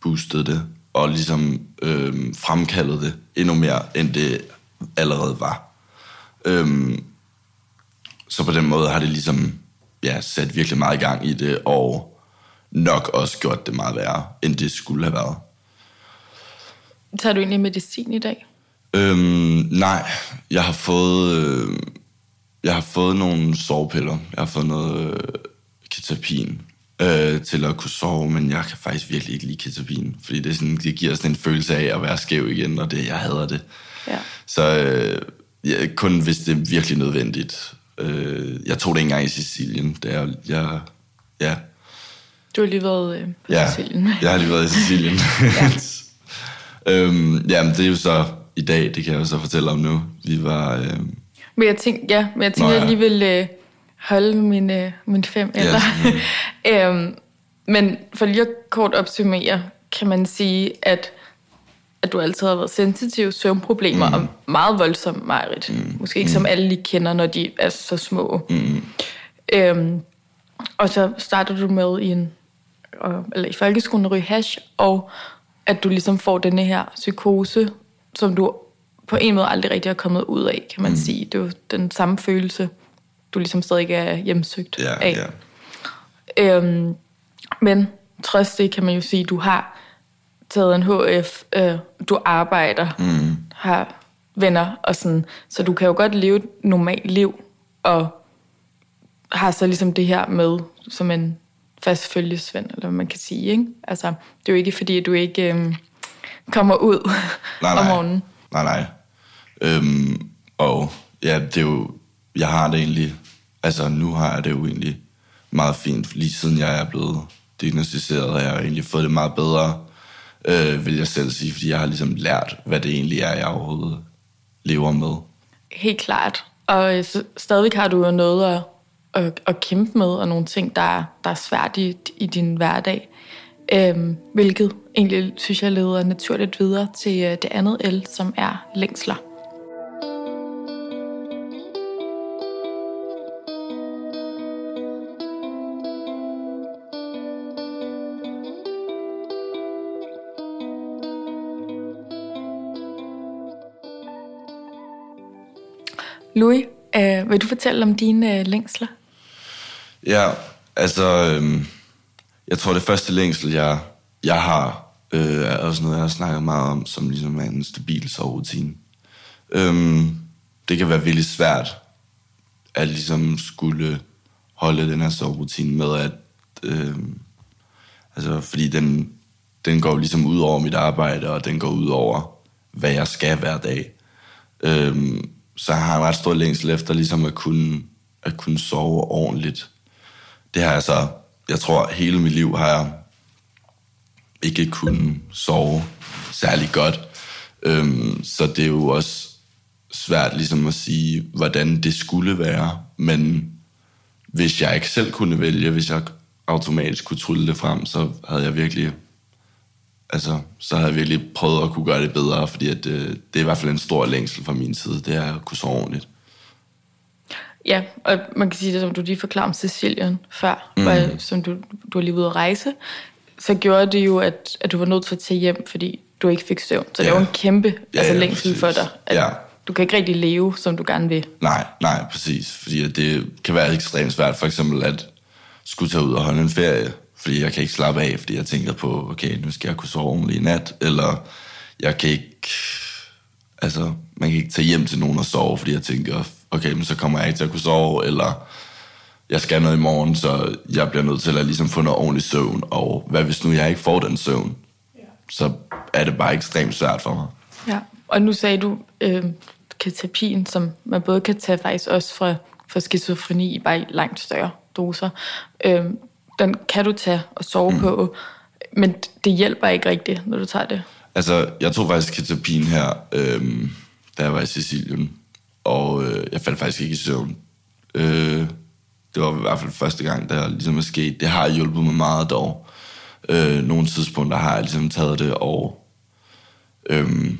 boostet det, og ligesom øhm, fremkaldet det endnu mere, end det allerede var. Øhm, så på den måde har det ligesom ja, sat virkelig meget i gang i det, og nok også gjort det meget værre, end det skulle have været. Tager du egentlig medicin i dag? Øhm, nej, jeg har fået øh, jeg har fået nogle sovepiller. Jeg har fået noget øh, ketapin øh, til at kunne sove, men jeg kan faktisk virkelig ikke lide ketapin, fordi det, sådan, det giver sådan en følelse af at være skæv igen, og det, jeg hader det. Ja. Så øh, ja, kun hvis det er virkelig nødvendigt. Øh, jeg tog det ikke engang i Sicilien. Det er, jeg, ja. Du har lige været øh, på Ja, Sicilien. jeg har lige været i Sicilien. ja. øhm, jamen, det er jo så i dag, det kan jeg jo så fortælle om nu. Vi var... Øhm, Men jeg tænkte, ja, men jeg tænkte, Nå, ja. jeg lige vil øh, holde min, øh, min fem eller. øhm, men for lige at kort opsummere, kan man sige, at, at du altid har været sensitiv, søvnproblemer mm. og meget voldsom, Marit. Mm. Måske ikke mm. som alle lige kender, når de er så små. Mm. Øhm, og så starter du med i en eller i folkeskolen at ryge hash, og at du ligesom får denne her psykose, som du på en måde aldrig rigtig er kommet ud af, kan man mm. sige. Det er jo den samme følelse, du ligesom stadig er hjemsøgt ja, af. ja. Øhm, men trods det kan man jo sige, at du har taget en HF, øh, du arbejder, mm. har venner og sådan, så du kan jo godt leve et normalt liv, og har så ligesom det her med som en fast følgesvend, eller hvad man kan sige, ikke? Altså, det er jo ikke fordi, at du ikke øhm, kommer ud Nej, om nej. morgenen. Nej, nej. Øhm, og ja, det er jo... Jeg har det egentlig... Altså, nu har jeg det jo egentlig meget fint. Lige siden jeg er blevet diagnostiseret, har jeg egentlig fået det meget bedre, øh, vil jeg selv sige. Fordi jeg har ligesom lært, hvad det egentlig er, jeg overhovedet lever med. Helt klart. Og øh, stadig stadigvæk har du jo noget at, at, at kæmpe med, og nogle ting, der der er svært i, i din hverdag. Øhm, hvilket egentlig, synes jeg, leder naturligt videre til øh, det andet el, som er længsler. Louis, øh, vil du fortælle om dine øh, længsler? Ja, altså, øh, jeg tror det første længsel, jeg, jeg har, øh, er også noget, jeg har snakket meget om, som ligesom er en stabil soverutine. Øh, det kan være virkelig svært, at ligesom skulle holde den her soverutine med, at, øh, altså, fordi den, den går ligesom ud over mit arbejde, og den går ud over, hvad jeg skal hver dag. Øhm, så jeg har en ret stor længsel efter ligesom at kunne, at kunne sove ordentligt. Det har jeg så, jeg tror hele mit liv har jeg ikke kunnet sove særlig godt. Øhm, så det er jo også svært ligesom at sige, hvordan det skulle være. Men hvis jeg ikke selv kunne vælge, hvis jeg automatisk kunne trylle det frem, så havde jeg virkelig altså, så havde jeg virkelig prøvet at kunne gøre det bedre, fordi at, øh, det er i hvert fald en stor længsel fra min side, det er at kunne sove ordentligt. Ja, og man kan sige det, som du lige forklarede om Sicilien før, mm. hvor, som du, du var lige ude at rejse, så gjorde det jo, at, at du var nødt til at tage hjem, fordi du ikke fik søvn. Så det Ja. var en kæmpe Ja, altså, ja, længsel præcis. for dig. At Ja. Du kan ikke rigtig leve, som du gerne vil. Nej, nej, præcis. Fordi at det kan være ekstremt svært, for eksempel at skulle tage ud og holde en ferie, fordi jeg kan ikke slappe af, fordi jeg tænker på, okay, nu skal jeg kunne sove ordentligt i nat, eller jeg kan ikke, altså, man kan ikke tage hjem til nogen og sove, fordi jeg tænker, okay, men så kommer jeg ikke til at kunne sove, eller jeg skal noget i morgen, så jeg bliver nødt til at ligesom få noget ordentligt søvn, og hvad hvis nu jeg ikke får den søvn, så er det bare ekstremt svært for mig. Ja. Og nu sagde du øh, keterapien, som man både kan tage faktisk også fra, fra skizofreni, bare i langt større doser. Øh, den kan du tage og sove mm. på, men det hjælper ikke rigtigt, når du tager det. Altså, jeg tog faktisk ketapin her, øhm, da jeg var i Sicilien, og øh, jeg faldt faktisk ikke i søvn. Øh, det var i hvert fald første gang, der ligesom er sket. Det har hjulpet mig meget dog. Øh, nogle tidspunkter har jeg ligesom taget det, og øhm,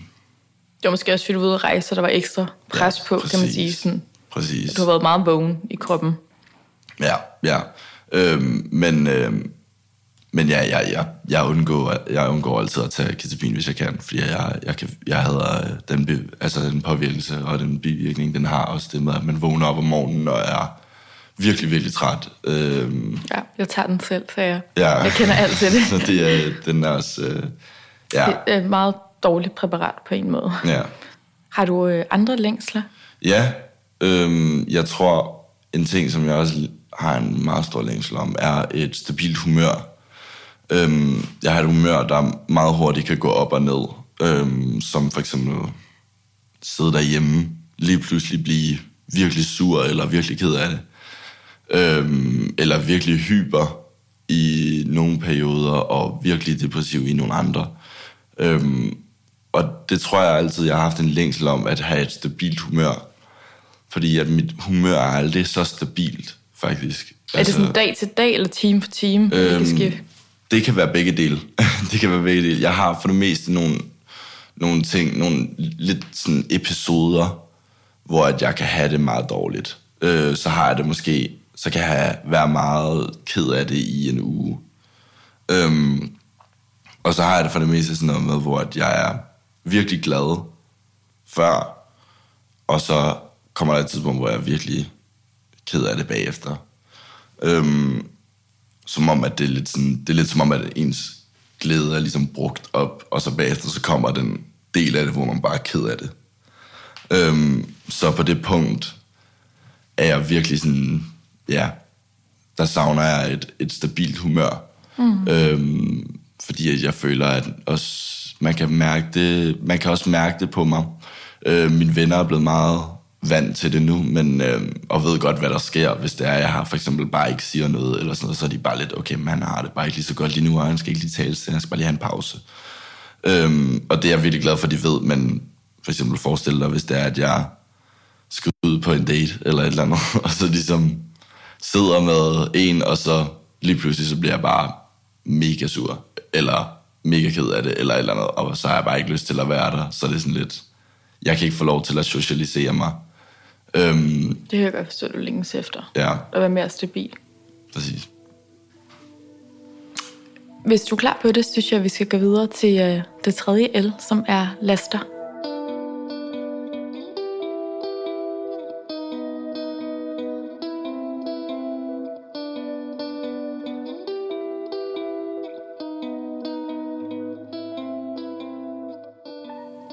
Det var måske også, fordi du var ude at rejse, så der var ekstra pres Ja, på, kan man præcis. sige. Sådan, præcis. du har været meget vågen i kroppen. Ja, ja. Øhm, men, øhm, men ja, jeg, jeg, jeg, undgår, jeg undgår altid at tage ketapin, hvis jeg kan, fordi jeg, jeg, kan, jeg hader øh, den, be, altså den påvirkelse og den bivirkning, den har også det med, at man vågner op om morgenen og er virkelig, virkelig træt. Øhm, Ja, jeg tager den selv, så jeg, ja. jeg kender alt til det. Så det er, den er også, øh, ja, Det er et meget dårligt præparat på en måde. ja. Har du øh, andre længsler? Ja, øhm, jeg tror, en ting, som jeg også har en meget stor længsel om, er et stabilt humør. Øhm, jeg har et humør, der meget hurtigt kan gå op og ned. Øhm, som for eksempel sidde derhjemme, lige pludselig blive virkelig sur eller virkelig ked af det. Øhm, eller virkelig hyper, i nogle perioder, og virkelig depressiv i nogle andre. Øhm, og det tror jeg altid, jeg har haft en længsel om, at have et stabilt humør. Fordi at mit humør er aldrig så stabilt, faktisk. Er altså, det sådan dag til dag, eller time for time? Øhm, det, kan det kan være begge dele. det kan være begge dele. Jeg har for det meste nogle, nogle ting, nogle lidt sådan episoder, hvor at jeg kan have det meget dårligt. Øh, så har jeg det måske, så kan jeg være meget ked af det i en uge. Øhm, og så har jeg det for det meste sådan noget med, hvor at jeg er virkelig glad før, og så kommer der et tidspunkt, hvor jeg er virkelig ked af det bagefter. Øhm, som om, at det er lidt sådan, det er lidt som om, at ens glæde er ligesom brugt op, og så bagefter så kommer den del af det, hvor man bare er ked af det. Øhm, så på det punkt er jeg virkelig sådan, ja, der savner jeg et, et stabilt humør. Mm. Øhm, fordi jeg føler, at også, man kan mærke det, man kan også mærke det på mig. Øh, mine venner er blevet meget vant til det nu, men, øh, og ved godt, hvad der sker, hvis det er, jeg har for eksempel bare ikke siger noget, eller sådan noget, så er de bare lidt, okay, man har det bare ikke lige så godt lige nu, og han skal ikke lige tale til, han skal bare lige have en pause. Øhm, og det er jeg virkelig glad for, at de ved, men for eksempel forestil dig, hvis det er, at jeg skal ud på en date, eller et eller andet, og så ligesom sidder med en, og så lige pludselig, så bliver jeg bare mega sur, eller mega ked af det, eller et eller andet, og så har jeg bare ikke lyst til at være der, så det er sådan lidt, jeg kan ikke få lov til at socialisere mig. Øhm, det kan jeg godt forstå, at du længes efter. Ja. At være mere stabil. Præcis. Hvis du er klar på det, synes jeg, at vi skal gå videre til uh, det tredje L, som er laster.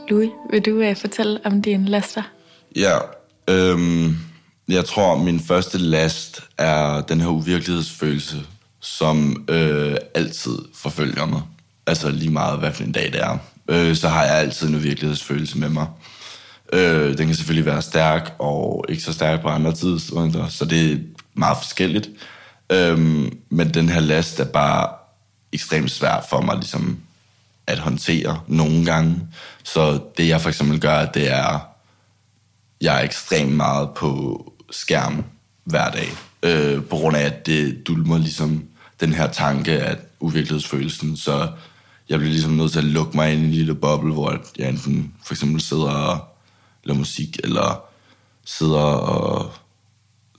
Louis, vil du uh, fortælle om dine laster? Ja, øhm, jeg tror, min første last er den her uvirkelighedsfølelse, som øh, altid forfølger mig. Altså lige meget, hvad for en dag det er. Øh, så har jeg altid en uvirkelighedsfølelse med mig. Øh, den kan selvfølgelig være stærk og ikke så stærk på andre tidspunkter, så det er meget forskelligt. Øh, men den her last er bare ekstremt svær for mig ligesom at håndtere nogle gange. Så det jeg for eksempel gør, det er, jeg er ekstremt meget på skærm hver dag. Øh, på grund af, at det dulmer ligesom den her tanke af uvirkelighedsfølelsen. Så jeg bliver ligesom nødt til at lukke mig ind i en lille boble, hvor jeg enten for eksempel sidder og laver musik, eller sidder og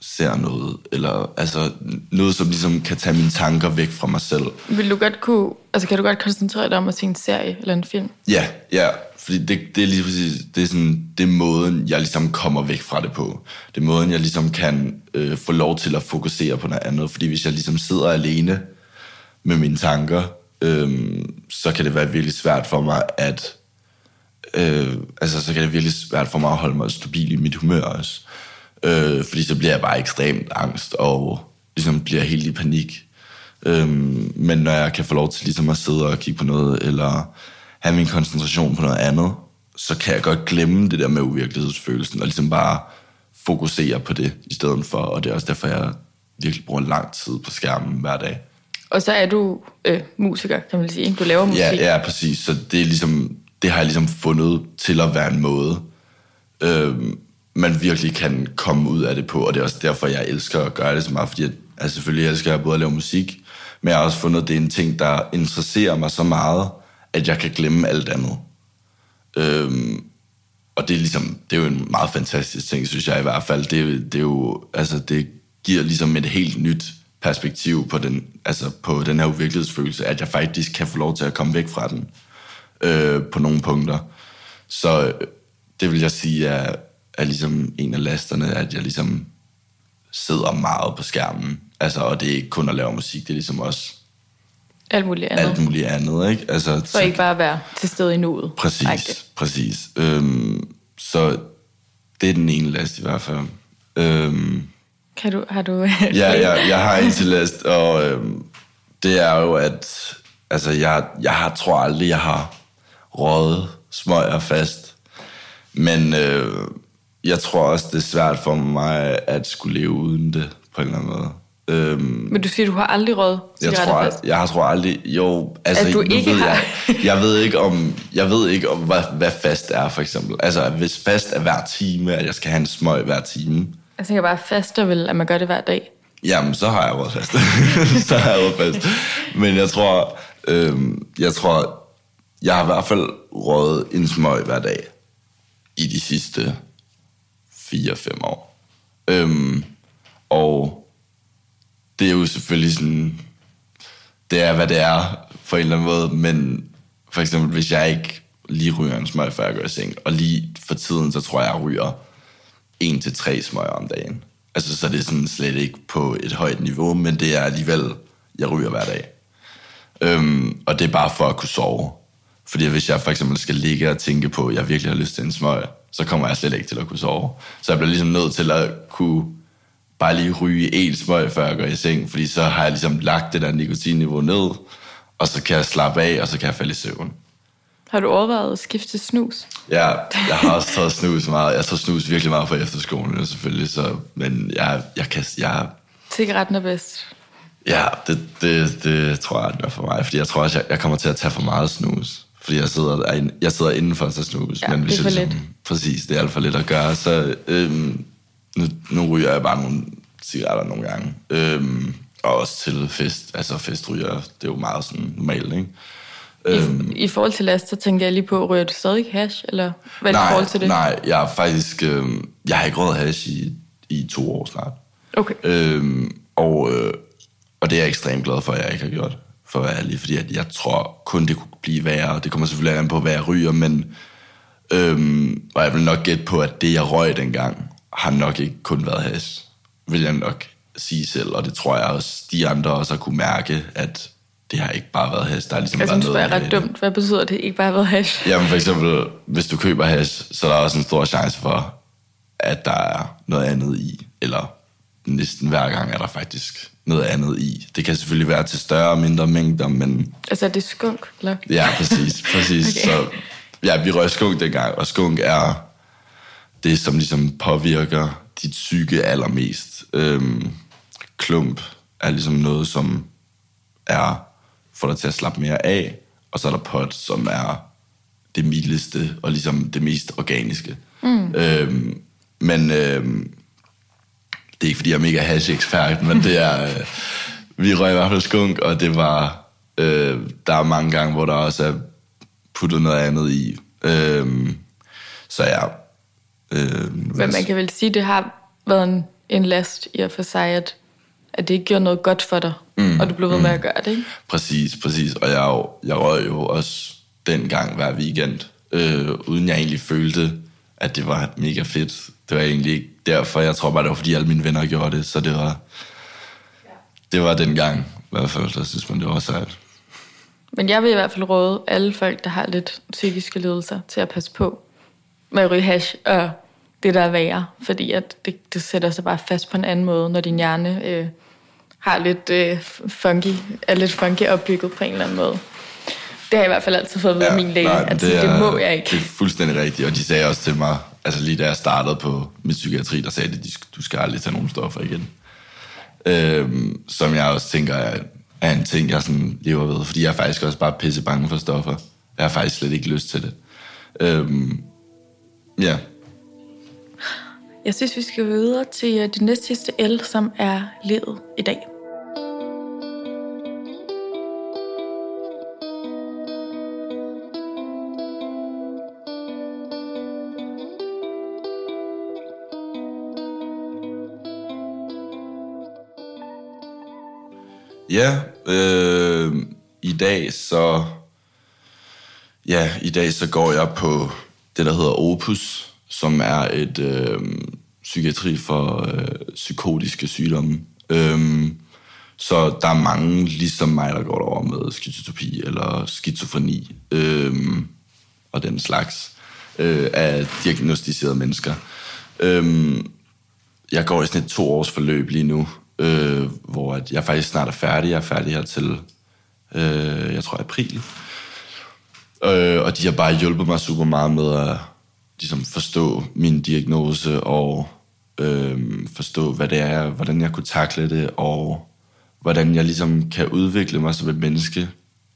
ser noget, eller altså noget, som ligesom kan tage mine tanker væk fra mig selv. Vil du godt kunne, altså kan du godt koncentrere dig om at se en serie eller en film? Ja, ja, fordi det, det er lige præcis, det er sådan, det er måden, jeg ligesom kommer væk fra det på. Det er måden, jeg ligesom kan øh, få lov til at fokusere på noget andet, fordi hvis jeg ligesom sidder alene med mine tanker, øh, så kan det være virkelig svært for mig at, øh, altså så kan det virkelig svært for mig at holde mig stabil i mit humør også. Øh, fordi så bliver jeg bare ekstremt angst og ligesom bliver helt i panik. Øh, men når jeg kan få lov til ligesom at sidde og kigge på noget, eller have min koncentration på noget andet, så kan jeg godt glemme det der med uvirkelighedsfølelsen, og ligesom bare fokusere på det i stedet for, og det er også derfor, jeg virkelig bruger lang tid på skærmen hver dag. Og så er du øh, musiker, kan man sige. Du laver musik. Ja, ja, præcis. Så det, er ligesom, det har jeg ligesom fundet til at være en måde, øh, man virkelig kan komme ud af det på, og det er også derfor, jeg elsker at gøre det så meget, fordi jeg, altså selvfølgelig elsker jeg både at lave musik, men jeg har også fundet, at det er en ting, der interesserer mig så meget, at jeg kan glemme alt andet. Øhm, og det er ligesom, det er jo en meget fantastisk ting, synes jeg i hvert fald. Det, det er jo, altså det giver ligesom et helt nyt perspektiv på den, altså på den her uvirkelighedsfølelse, at jeg faktisk kan få lov til at komme væk fra den øh, på nogle punkter. Så øh, det vil jeg sige er, er ligesom en af lasterne, at jeg ligesom sidder meget på skærmen. Altså, og det er ikke kun at lave musik, det er ligesom også alt muligt andet. Alt muligt andet, ikke? Altså, så, så ikke bare være til stede i nuet. Præcis, Ejke. præcis. Øhm, så det er den ene last i hvert fald. Øhm, kan du, har du... ja, jeg, jeg har en til last, og øhm, det er jo, at altså, jeg, jeg har, tror aldrig, jeg har røget smøger fast. Men øh, jeg tror også, det er svært for mig at skulle leve uden det på en eller anden måde. Øhm, Men du siger, du har aldrig røget jeg tror, fast? jeg, jeg tror aldrig, jo, altså, At du ikke ved har. jeg, jeg ved ikke om, jeg ved ikke om, hvad, hvad fast er, for eksempel. Altså, hvis fast er hver time, at jeg skal have en smøg hver time, Jeg tænker bare, faster vel, at man gør det hver dag. Jamen, så har jeg været fast. så har jeg været fast. Men jeg tror, øhm, jeg tror, jeg har i hvert fald røget en smøg hver dag i de sidste 4-5 år. Øhm, og det er jo selvfølgelig sådan, det er, hvad det er på en eller anden måde, men for eksempel, hvis jeg ikke lige ryger en smøg, før jeg går i seng, og lige for tiden, så tror jeg, jeg ryger en til tre smøger om dagen. Altså, så det er sådan slet ikke på et højt niveau, men det er alligevel, jeg ryger hver dag. Øhm, og det er bare for at kunne sove. Fordi hvis jeg for eksempel skal ligge og tænke på, at jeg virkelig har lyst til en smøg, så kommer jeg slet ikke til at kunne sove. Så jeg bliver ligesom nødt til at kunne bare lige ryge en smøg, før jeg går i seng, fordi så har jeg ligesom lagt det der nikotinniveau ned, og så kan jeg slappe af, og så kan jeg falde i søvn. Har du overvejet at skifte snus? Ja, jeg har også taget snus meget. Jeg tager snus virkelig meget på efterskolen, selvfølgelig. Så, men jeg, jeg kan... Jeg, Cigaretten er bedst. ja, det, det, det tror jeg, er for mig. Fordi jeg tror også, jeg, jeg kommer til at tage for meget snus. Fordi jeg sidder, derinde- jeg sidder indenfor tager snus. Ja, men det hvis er jeg for ligesom, Præcis, det er alt for lidt at gøre. Så øhm, nu, nu ryger jeg bare nogle cigaretter nogle gange. Øhm, og også til fest. Altså festryger, det er jo meget sådan normalt, ikke? Øhm. I, I forhold til last, så tænker jeg lige på, ryger du stadig hash? Eller hvad er det i forhold til det? Nej, jeg er faktisk... Øh, jeg har ikke røget hash i, i to år snart. Okay. Øhm, og, øh, og det er jeg ekstremt glad for, at jeg ikke har gjort, for at være ærlig. Fordi at jeg tror kun, det kunne blive værre. Det kommer selvfølgelig an på, hvad jeg ryger, men... Øhm, og jeg vil nok gætte på, at det, jeg røg dengang, har nok ikke kun været hash. Vil jeg nok sige selv, og det tror jeg også, de andre også har kunne mærke, at det har ikke bare været hash. Der har ligesom Altså, været nu spørger jeg mere ret det. dumt. Hvad betyder det ikke bare har været hash? Jamen for eksempel, hvis du køber hash, så er der også en stor chance for, at der er noget andet i. Eller næsten hver gang er der faktisk noget andet i. Det kan selvfølgelig være til større og mindre mængder, men Altså, er det skunk? Eller? ja, præcis. præcis. Okay. Så ja, vi røg skunk dengang, og skunk er det, som ligesom påvirker dit psyke allermest. Øhm, klump er ligesom noget, som er får dig til at slappe mere af, og så er der pot, som er det mildeste og ligesom det mest organiske. Mm. Øhm, men øhm, det er ikke fordi, jeg er mega hash-ekspert, men det er... Øh, vi røg i hvert fald skunk, og det var... Øh, der er mange gange, hvor der også er puttet noget andet i. Øhm, så ja. Øh, Men man kan vel sige, det har været en, en last i at for sig, at, at det ikke gjorde noget godt for dig, mm. og du blev ved med at gøre det, ikke? Præcis, præcis. Og jeg, jo- jeg røg jo også dengang hver weekend, øh, uden jeg egentlig følte, at det var mega fedt. Det var egentlig ikke derfor. Jeg tror bare, det var fordi alle mine venner gjorde det, så det var, det var dengang, i hvert fald, der synes man, det var sejt. Men jeg vil i hvert fald råde alle folk, der har lidt psykiske lidelser, til at passe på med at ryge hash og det, der er værre. Fordi at det, det sætter sig bare fast på en anden måde, når din hjerne øh, har lidt øh, funky, er lidt funky opbygget på en eller anden måde. Det har jeg i hvert fald altid fået vide af min læge, nej, at det, det må jeg ikke. Det er fuldstændig rigtigt, og de sagde også til mig, altså lige da jeg startede på mit psykiatri, der sagde de, "De sk- du skal aldrig tage nogen stoffer igen. Øhm, som jeg også tænker er, er en ting, jeg sådan lever ved, fordi jeg er faktisk også bare pisse bange for stoffer. Jeg har faktisk slet ikke lyst til det. Øhm, ja, Jeg synes, vi skal videre til øh, det næste sidste L, som er livet i dag. Ja, øh, i dag så ja, i dag så går jeg på det der hedder Opus, som er et øh, psykiatri for øh, psykotiske sygdomme. Øh, så der er mange ligesom mig, der går over med skizofreni eller skizofreni øh, og den slags øh, af diagnostiserede mennesker. Øh, jeg går i sådan et to års forløb lige nu, øh, hvor at jeg faktisk snart er færdig. Jeg er færdig her til, øh, jeg tror, april. Øh, og de har bare hjulpet mig super meget med at ligesom, forstå min diagnose og øh, forstå, hvad det er, hvordan jeg kunne takle det, og hvordan jeg ligesom kan udvikle mig som et menneske,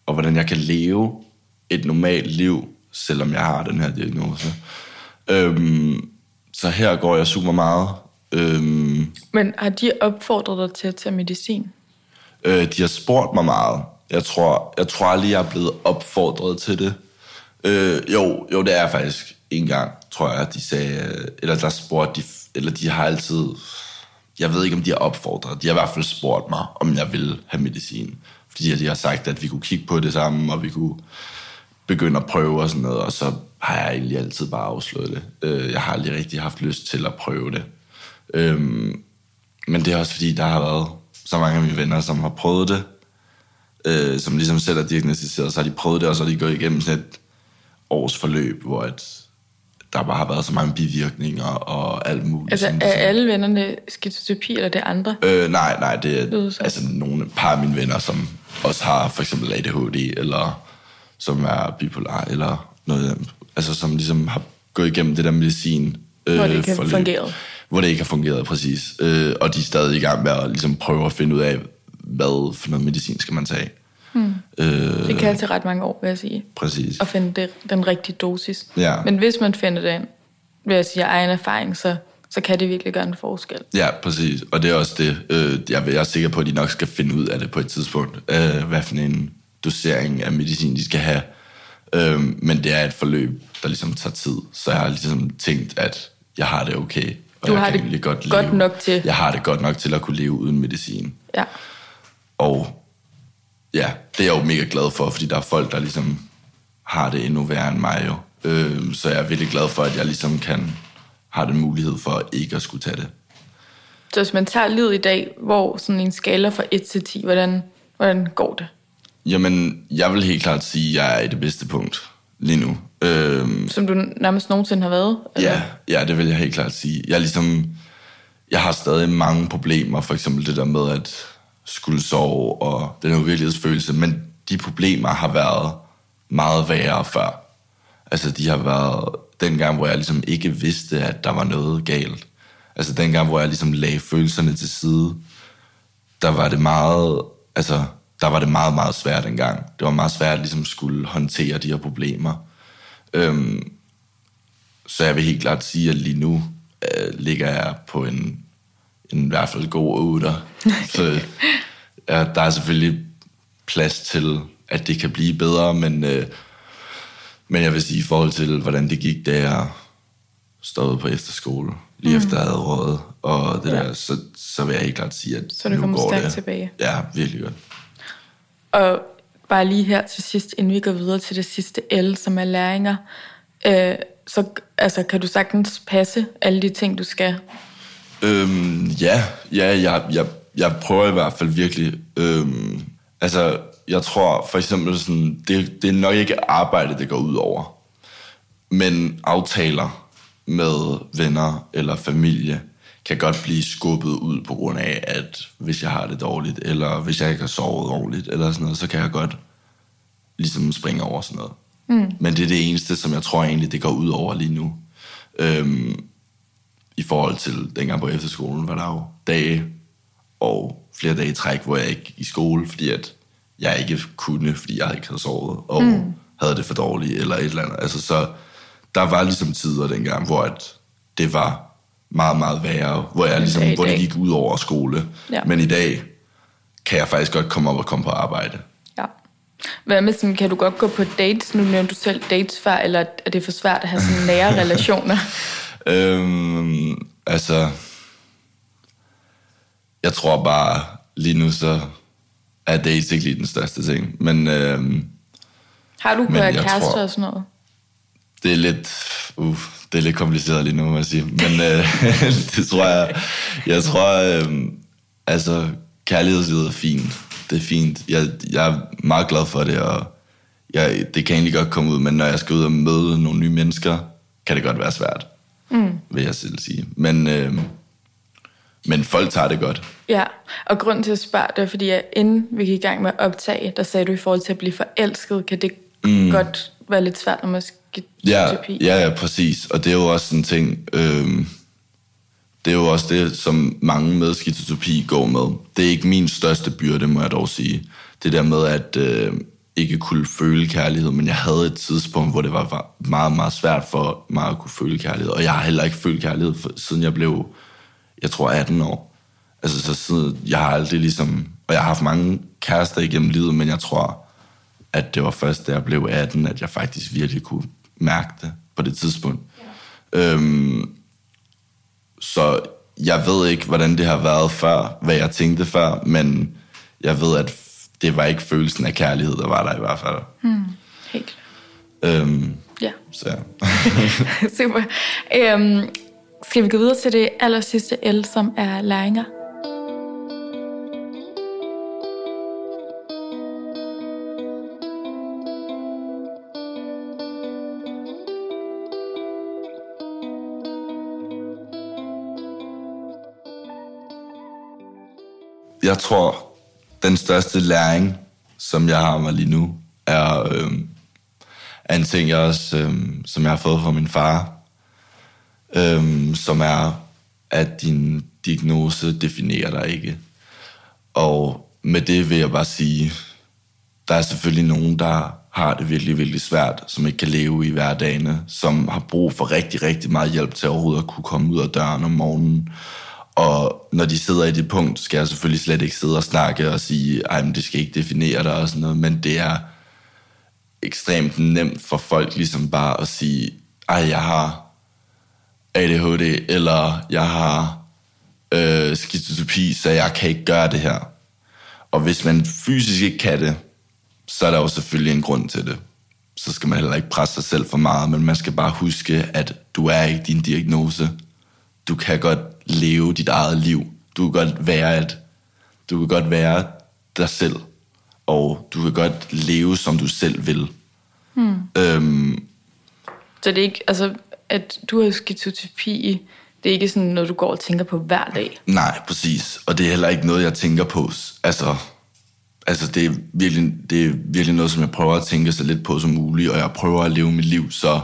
og hvordan jeg kan leve et normalt liv, selvom jeg har den her diagnose. Øhm, så her går jeg super meget. Øhm, Men har de opfordret dig til at tage medicin? øh, de har spurgt mig meget. Jeg tror, jeg tror aldrig, jeg er blevet opfordret til det. Øh, jo, jo, det er faktisk en gang, tror jeg, de sagde, eller der spurgte de, eller de har altid, jeg ved ikke, om de har opfordret, de har i hvert fald spurgt mig, om jeg vil have medicin. Fordi de har sagt, at vi kunne kigge på det sammen, og vi kunne begynde at prøve og sådan noget, og så har jeg egentlig altid bare afslået det. Øh, Jeg har aldrig rigtig haft lyst til at prøve det. Øhm, men det er også fordi, der har været så mange af mine venner, som har prøvet det, øh, som ligesom selv er diagnostiseret, så har de prøvet det, og så har de gået igennem sådan et års forløb, hvor at der bare har været så mange bivirkninger og alt muligt. Altså, som- er som- alle vennerne skizoterapi, eller det er andre? Øh, nej, nej, det er altså nogle par af mine venner, som også har for eksempel ADHD, eller som er bipolar, eller noget, altså som ligesom har gået igennem det der medicin. Øh, Hvor det har forløb, fungeret. Hvor det ikke har fungeret, præcis. Øh, og de er stadig i gang med at ligesom prøve at finde ud af, hvad for noget medicin skal man tage. Hmm. Øh, Det kan tage ret mange år, vil jeg sige. præcis. At finde det, den rigtige dosis. Ja. Men hvis man finder den, vil jeg sige af egen erfaring, så, så kan det virkelig gøre en forskel. Ja, præcis. Og det er også det, øh, jeg, jeg er sikker på, at de nok skal finde ud af det på et tidspunkt, øh, hvad for en dosering af medicin de skal have. Øh, men det er et forløb, der ligesom tager tid. Så jeg har ligesom tænkt, at jeg har det okay. Og Du jeg har kan det godt, godt nok til. Jeg har det godt nok til at kunne leve uden medicin. Ja. Og ja, det er jeg jo mega glad for, fordi der er folk, der ligesom har det endnu værre end mig jo. Øh, så jeg er virkelig glad for, at jeg ligesom kan har den mulighed for ikke at skulle tage det. Så hvis man tager livet i dag, hvor sådan en skala fra 1 til 10, hvordan, hvordan går det? Jamen, jeg vil helt klart sige, at jeg er i det bedste punkt lige nu. Øhm, Som du nærmest nogensinde har været? eller? ja, ja, det vil jeg helt klart sige. Jeg er ligesom, jeg har stadig mange problemer, for eksempel det der med at skulle sove og den her uvirkelighedsfølelse, men de problemer har været meget værre før. Altså, de har været dengang, hvor jeg ligesom ikke vidste, at der var noget galt. Altså, dengang, hvor jeg ligesom lagde følelserne til side, der var det meget, altså, der var det meget, meget svært dengang. Det var meget svært at ligesom skulle håndtere de her problemer. Øhm, så jeg vil helt klart sige, at lige nu øh, ligger jeg på en, en i hvert fald god 8. så ja, der er selvfølgelig plads til, at det kan blive bedre, men, øh, men jeg vil sige, i forhold til, hvordan det gik, da jeg stod på efterskole, lige mm. efter jeg havde rådet, og det Ja. der, så, så vil jeg helt klart sige, at Så det nu kommer stærkt det. tilbage. Ja, virkelig godt. Og bare lige her til sidst, inden vi går videre til det sidste L, som er læringer, øh, så altså, kan du sagtens passe alle de ting, du skal. Øhm, ja, ja jeg, jeg, jeg prøver i hvert fald virkelig. Øhm, altså, jeg tror for eksempel, sådan, det, det er nok ikke arbejde, det går ud over. Men aftaler med venner eller familie kan godt blive skubbet ud på grund af, at hvis jeg har det dårligt, eller hvis jeg ikke har sovet ordentligt, eller sådan noget, så kan jeg godt ligesom springe over sådan noget. Mm. Men det er det eneste, som jeg tror egentlig, det går ud over lige nu. Øhm, i forhold til dengang på efterskolen, var der jo dage og flere dage i træk, hvor jeg ikke i skole, fordi at jeg ikke kunne, fordi jeg ikke havde sovet, og mm. havde det for dårligt, eller et eller andet. Altså, så der var ligesom tider dengang, hvor at det var meget, meget værre, hvor, jeg ligesom, hvor det gik ud over skole. Ja. Men i dag kan jeg faktisk godt komme op og komme på arbejde. Ja. Hvad med sådan, kan du godt gå på dates? Nu nævnte du selv dates før, eller er det for svært at have sådan nære relationer? Øhm, altså, jeg tror bare, lige nu så er dates ikke lige den største ting. Men øhm, Har du jeg kærester tror- og sådan noget? det er lidt, uh, det er lidt kompliceret lige nu, må jeg sige. Men øh, det tror jeg, jeg tror, øh, altså, kærlighedslivet er fint. Det er fint. Jeg, jeg er meget glad for det, og jeg, det kan egentlig godt komme ud, men når jeg skal ud og møde nogle nye mennesker, kan det godt være svært, mm. vil jeg selv sige. Men, øh, men folk tager det godt. Ja, og grunden til at spørge, det er fordi, at inden vi gik i gang med at optage, der sagde du i forhold til at blive forelsket, kan det mm. godt være lidt svært, når man Ja, ja, ja, præcis. Og det er jo også en ting, øhm, det er jo også det, som mange med skizofreni går med. Det er ikke min største byrde, må jeg dog sige. Det der med at øh, ikke kunne føle kærlighed, men jeg havde et tidspunkt, hvor det var meget, meget svært for mig at kunne føle kærlighed. Og jeg har heller ikke følt kærlighed, for, siden jeg blev, jeg tror, 18 år. Altså, så siden, jeg har aldrig ligesom... Og jeg har haft mange kærester igennem livet, men jeg tror, at det var først, da jeg blev 18, at jeg faktisk virkelig kunne mærke det på det tidspunkt. Ja. Øhm, så jeg ved ikke, hvordan det har været før, hvad jeg tænkte før, men jeg ved, at det var ikke følelsen af kærlighed, der var der i hvert fald. Hmm, helt øhm, Ja. Så. Super. Øhm, skal vi gå videre til det aller sidste L, som er læringer? Jeg tror, den største læring, som jeg har mig lige nu, er, øh, er en ting, jeg også, øh, som jeg har fået fra min far, øh, som er, at din diagnose definerer dig ikke. Og med det vil jeg bare sige, der er selvfølgelig nogen, der har det virkelig, virkelig svært, som ikke kan leve i hverdagene, som har brug for rigtig, rigtig meget hjælp til overhovedet at kunne komme ud af døren om morgenen, og når de sidder i det punkt, skal jeg selvfølgelig slet ikke sidde og snakke og sige, ej, men det skal ikke definere dig og sådan noget, men det er ekstremt nemt for folk ligesom bare at sige, ej, jeg har ADHD, eller jeg har øh, skizotopi, så jeg kan ikke gøre det her. Og hvis man fysisk ikke kan det, så er der jo selvfølgelig en grund til det. Så skal man heller ikke presse sig selv for meget, men man skal bare huske, at du er ikke din diagnose. Du kan godt leve dit eget liv. Du kan godt være et, du kan godt være dig selv, og du kan godt leve, som du selv vil. Hmm. Øhm, Så det er ikke, altså, at du har skizotypi, det er ikke sådan noget, du går og tænker på hver dag. nej, præcis. Og det er heller ikke noget, jeg tænker på. Altså, altså det, er virkelig, det er virkelig noget, som jeg prøver at tænke så lidt på som muligt, og jeg prøver at leve mit liv så,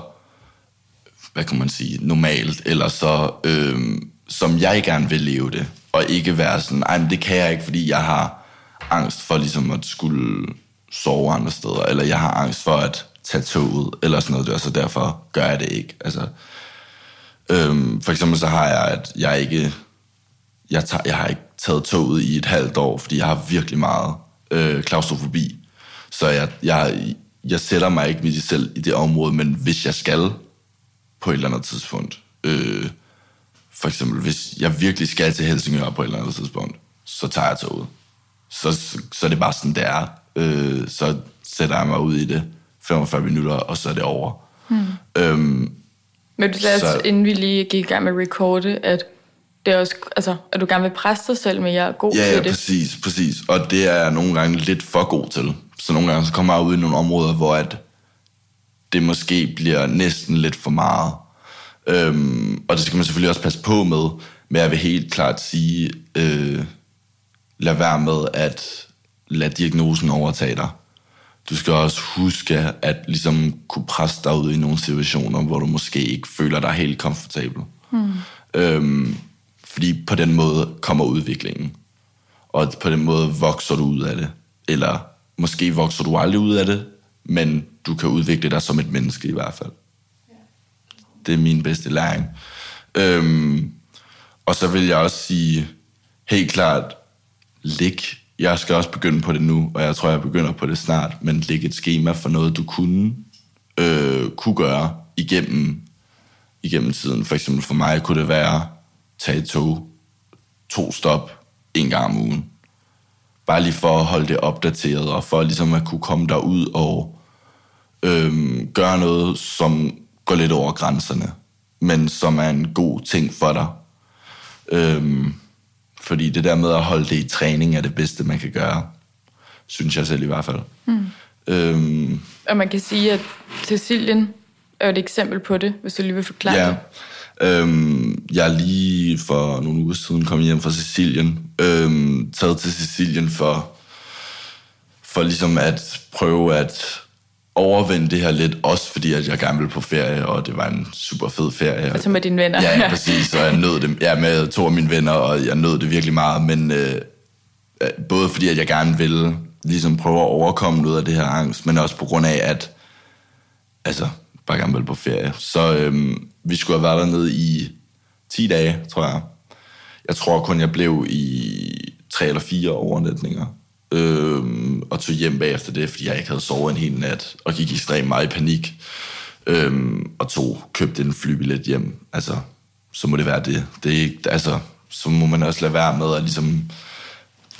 hvad kan man sige, normalt, eller så, øhm, som jeg gerne vil leve det, og ikke være sådan, ej, men det kan jeg ikke, fordi jeg har angst for ligesom at skulle sove andre steder, eller jeg har angst for at tage toget, eller sådan noget der, så derfor gør jeg det ikke. Altså, øhm, for eksempel så har jeg, at jeg ikke, jeg, tager, jeg har ikke taget toget i et halvt år, fordi jeg har virkelig meget øh, klaustrofobi. Så jeg, jeg, jeg sætter mig ikke med selv i det område, men hvis jeg skal på et eller andet tidspunkt, øh, for eksempel, hvis jeg virkelig skal til Helsingør på et eller andet tidspunkt, så tager jeg toget. Så, så, så er det bare sådan, det er. Øh, så sætter jeg mig ud i det 45 minutter, og så er det over. Hmm. Øhm, Men du sagde, Så- så... inden vi lige gik i gang med at recorde, at det er også, altså, at du gerne vil presse dig selv, men jeg er god Ja, til ja, det. præcis, præcis. Og det er jeg nogle gange lidt for god til. Så nogle gange så kommer jeg ud i nogle områder, hvor at det måske bliver næsten lidt for meget. Øhm, og det skal man selvfølgelig også passe på med, men jeg vil helt klart sige, øh, lad være med at lade diagnosen overtage dig. Du skal også huske at ligesom kunne presse dig ud i nogle situationer, hvor du måske ikke føler dig helt komfortabel. Hmm. Øhm, fordi på den måde kommer udviklingen. Og på den måde vokser du ud af det. Eller måske vokser du aldrig ud af det, men du kan udvikle dig som et menneske i hvert fald. Det er min bedste læring. Øhm, og så vil jeg også sige, helt klart, lig. Jeg skal også begynde på det nu, og jeg tror, jeg begynder på det snart, men læg et schema for noget, du kunne, øh, kunne gøre igennem, igennem tiden. For eksempel for mig kunne det være, tage et tog, to stop, en gang om ugen. Bare lige for at holde det opdateret, og for ligesom at kunne komme derud og øhm, gøre noget, som går lidt over grænserne, men som er en god ting for dig. Øhm, fordi det der med at holde det i træning er det bedste, man kan gøre. Synes jeg selv i hvert fald. Mm. Øhm, Og man kan sige, at Cecilien er et eksempel på det, hvis du lige vil forklare ja. det. Øhm, jeg er lige for nogle uger siden kommet hjem fra Sicilien. Øhm, taget til Sicilien for, for ligesom at prøve at overvinde det her lidt, også fordi at jeg gerne ville på ferie, og det var en super fed ferie. Altså med dine venner. Ja, ja præcis, og jeg nød det ja, med to af mine venner, og jeg nød det virkelig meget, men øh, øh, både fordi at jeg gerne ville ligesom prøve at overkomme noget af det her angst, men også på grund af, at altså, bare gerne ville på ferie. Så øhm, vi skulle have været dernede i 10 dage, tror jeg. Jeg tror kun, jeg blev i tre eller fire overnatninger. Øhm, og tog hjem bagefter det, fordi jeg ikke havde sovet en hel nat, og gik ekstremt meget i panik. Øhm, og tog, købte en flybillet hjem. Altså, så må det være det. det er ikke, altså, så må man også lade være med at ligesom...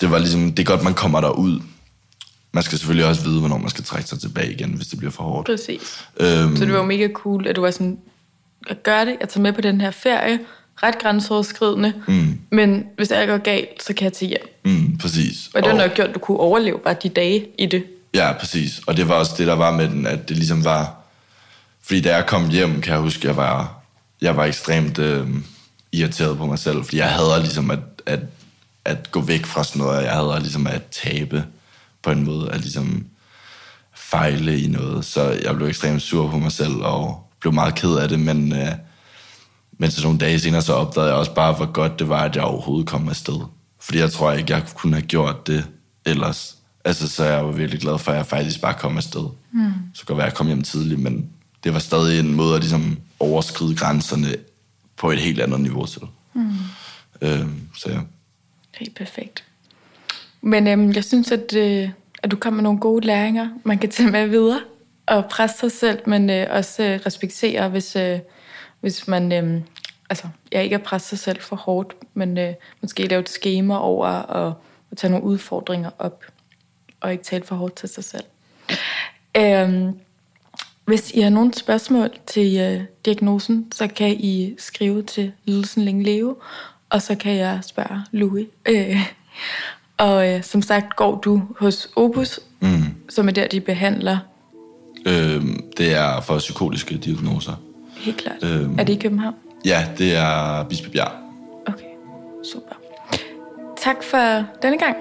Det var ligesom, det er godt, man kommer derud. Man skal selvfølgelig også vide, hvornår man skal trække sig tilbage igen, hvis det bliver for hårdt. Præcis. Øhm, så det var jo mega cool, at du var sådan, at gøre det, jeg tager med på den her ferie, ret grænseoverskridende, mm. men hvis det går galt, så kan jeg tage hjem. Mm, præcis. Og det har nok gjort, at du kunne overleve bare de dage i det. Ja, præcis. Og det var også det, der var med den, at det ligesom var... Fordi da jeg kom hjem, kan jeg huske, jeg var, jeg var ekstremt øh, irriteret på mig selv, fordi jeg havde ligesom at, at, at gå væk fra sådan noget, jeg havde ligesom at tabe på en måde, at ligesom fejle i noget. Så jeg blev ekstremt sur på mig selv, og blev meget ked af det, men... Øh, men så nogle dage senere, så opdagede jeg også bare, hvor godt det var, at jeg overhovedet kom afsted. Fordi jeg tror ikke, jeg kunne have gjort det ellers. Altså, så jeg var virkelig glad for, at jeg faktisk bare kom afsted. Mm. Så kan være, at jeg kom hjem tidligt, men det var stadig en måde at ligesom overskride grænserne på et helt andet niveau til. Mm. Øhm, så ja. Helt perfekt. Men øhm, jeg synes, at, øh, at du kommer med nogle gode læringer, man kan tage med videre og presse sig selv, men øh, også øh, respektere, hvis, øh, hvis man øh, altså, ja, ikke at presse sig selv for hårdt, men øh, måske lave et schema over og, og tage nogle udfordringer op, og ikke tale for hårdt til sig selv. Øh, hvis I har nogle spørgsmål til øh, diagnosen, så kan I skrive til Lidelsen Længe Leve, og så kan jeg spørge Louis. Øh, og øh, som sagt går du hos Opus, mm. som er der, de behandler. Øh, det er for psykotiske diagnoser. Helt klart. Øhm, er det i København? Ja, det er Bispebjerg. Okay, super. Tak for denne gang.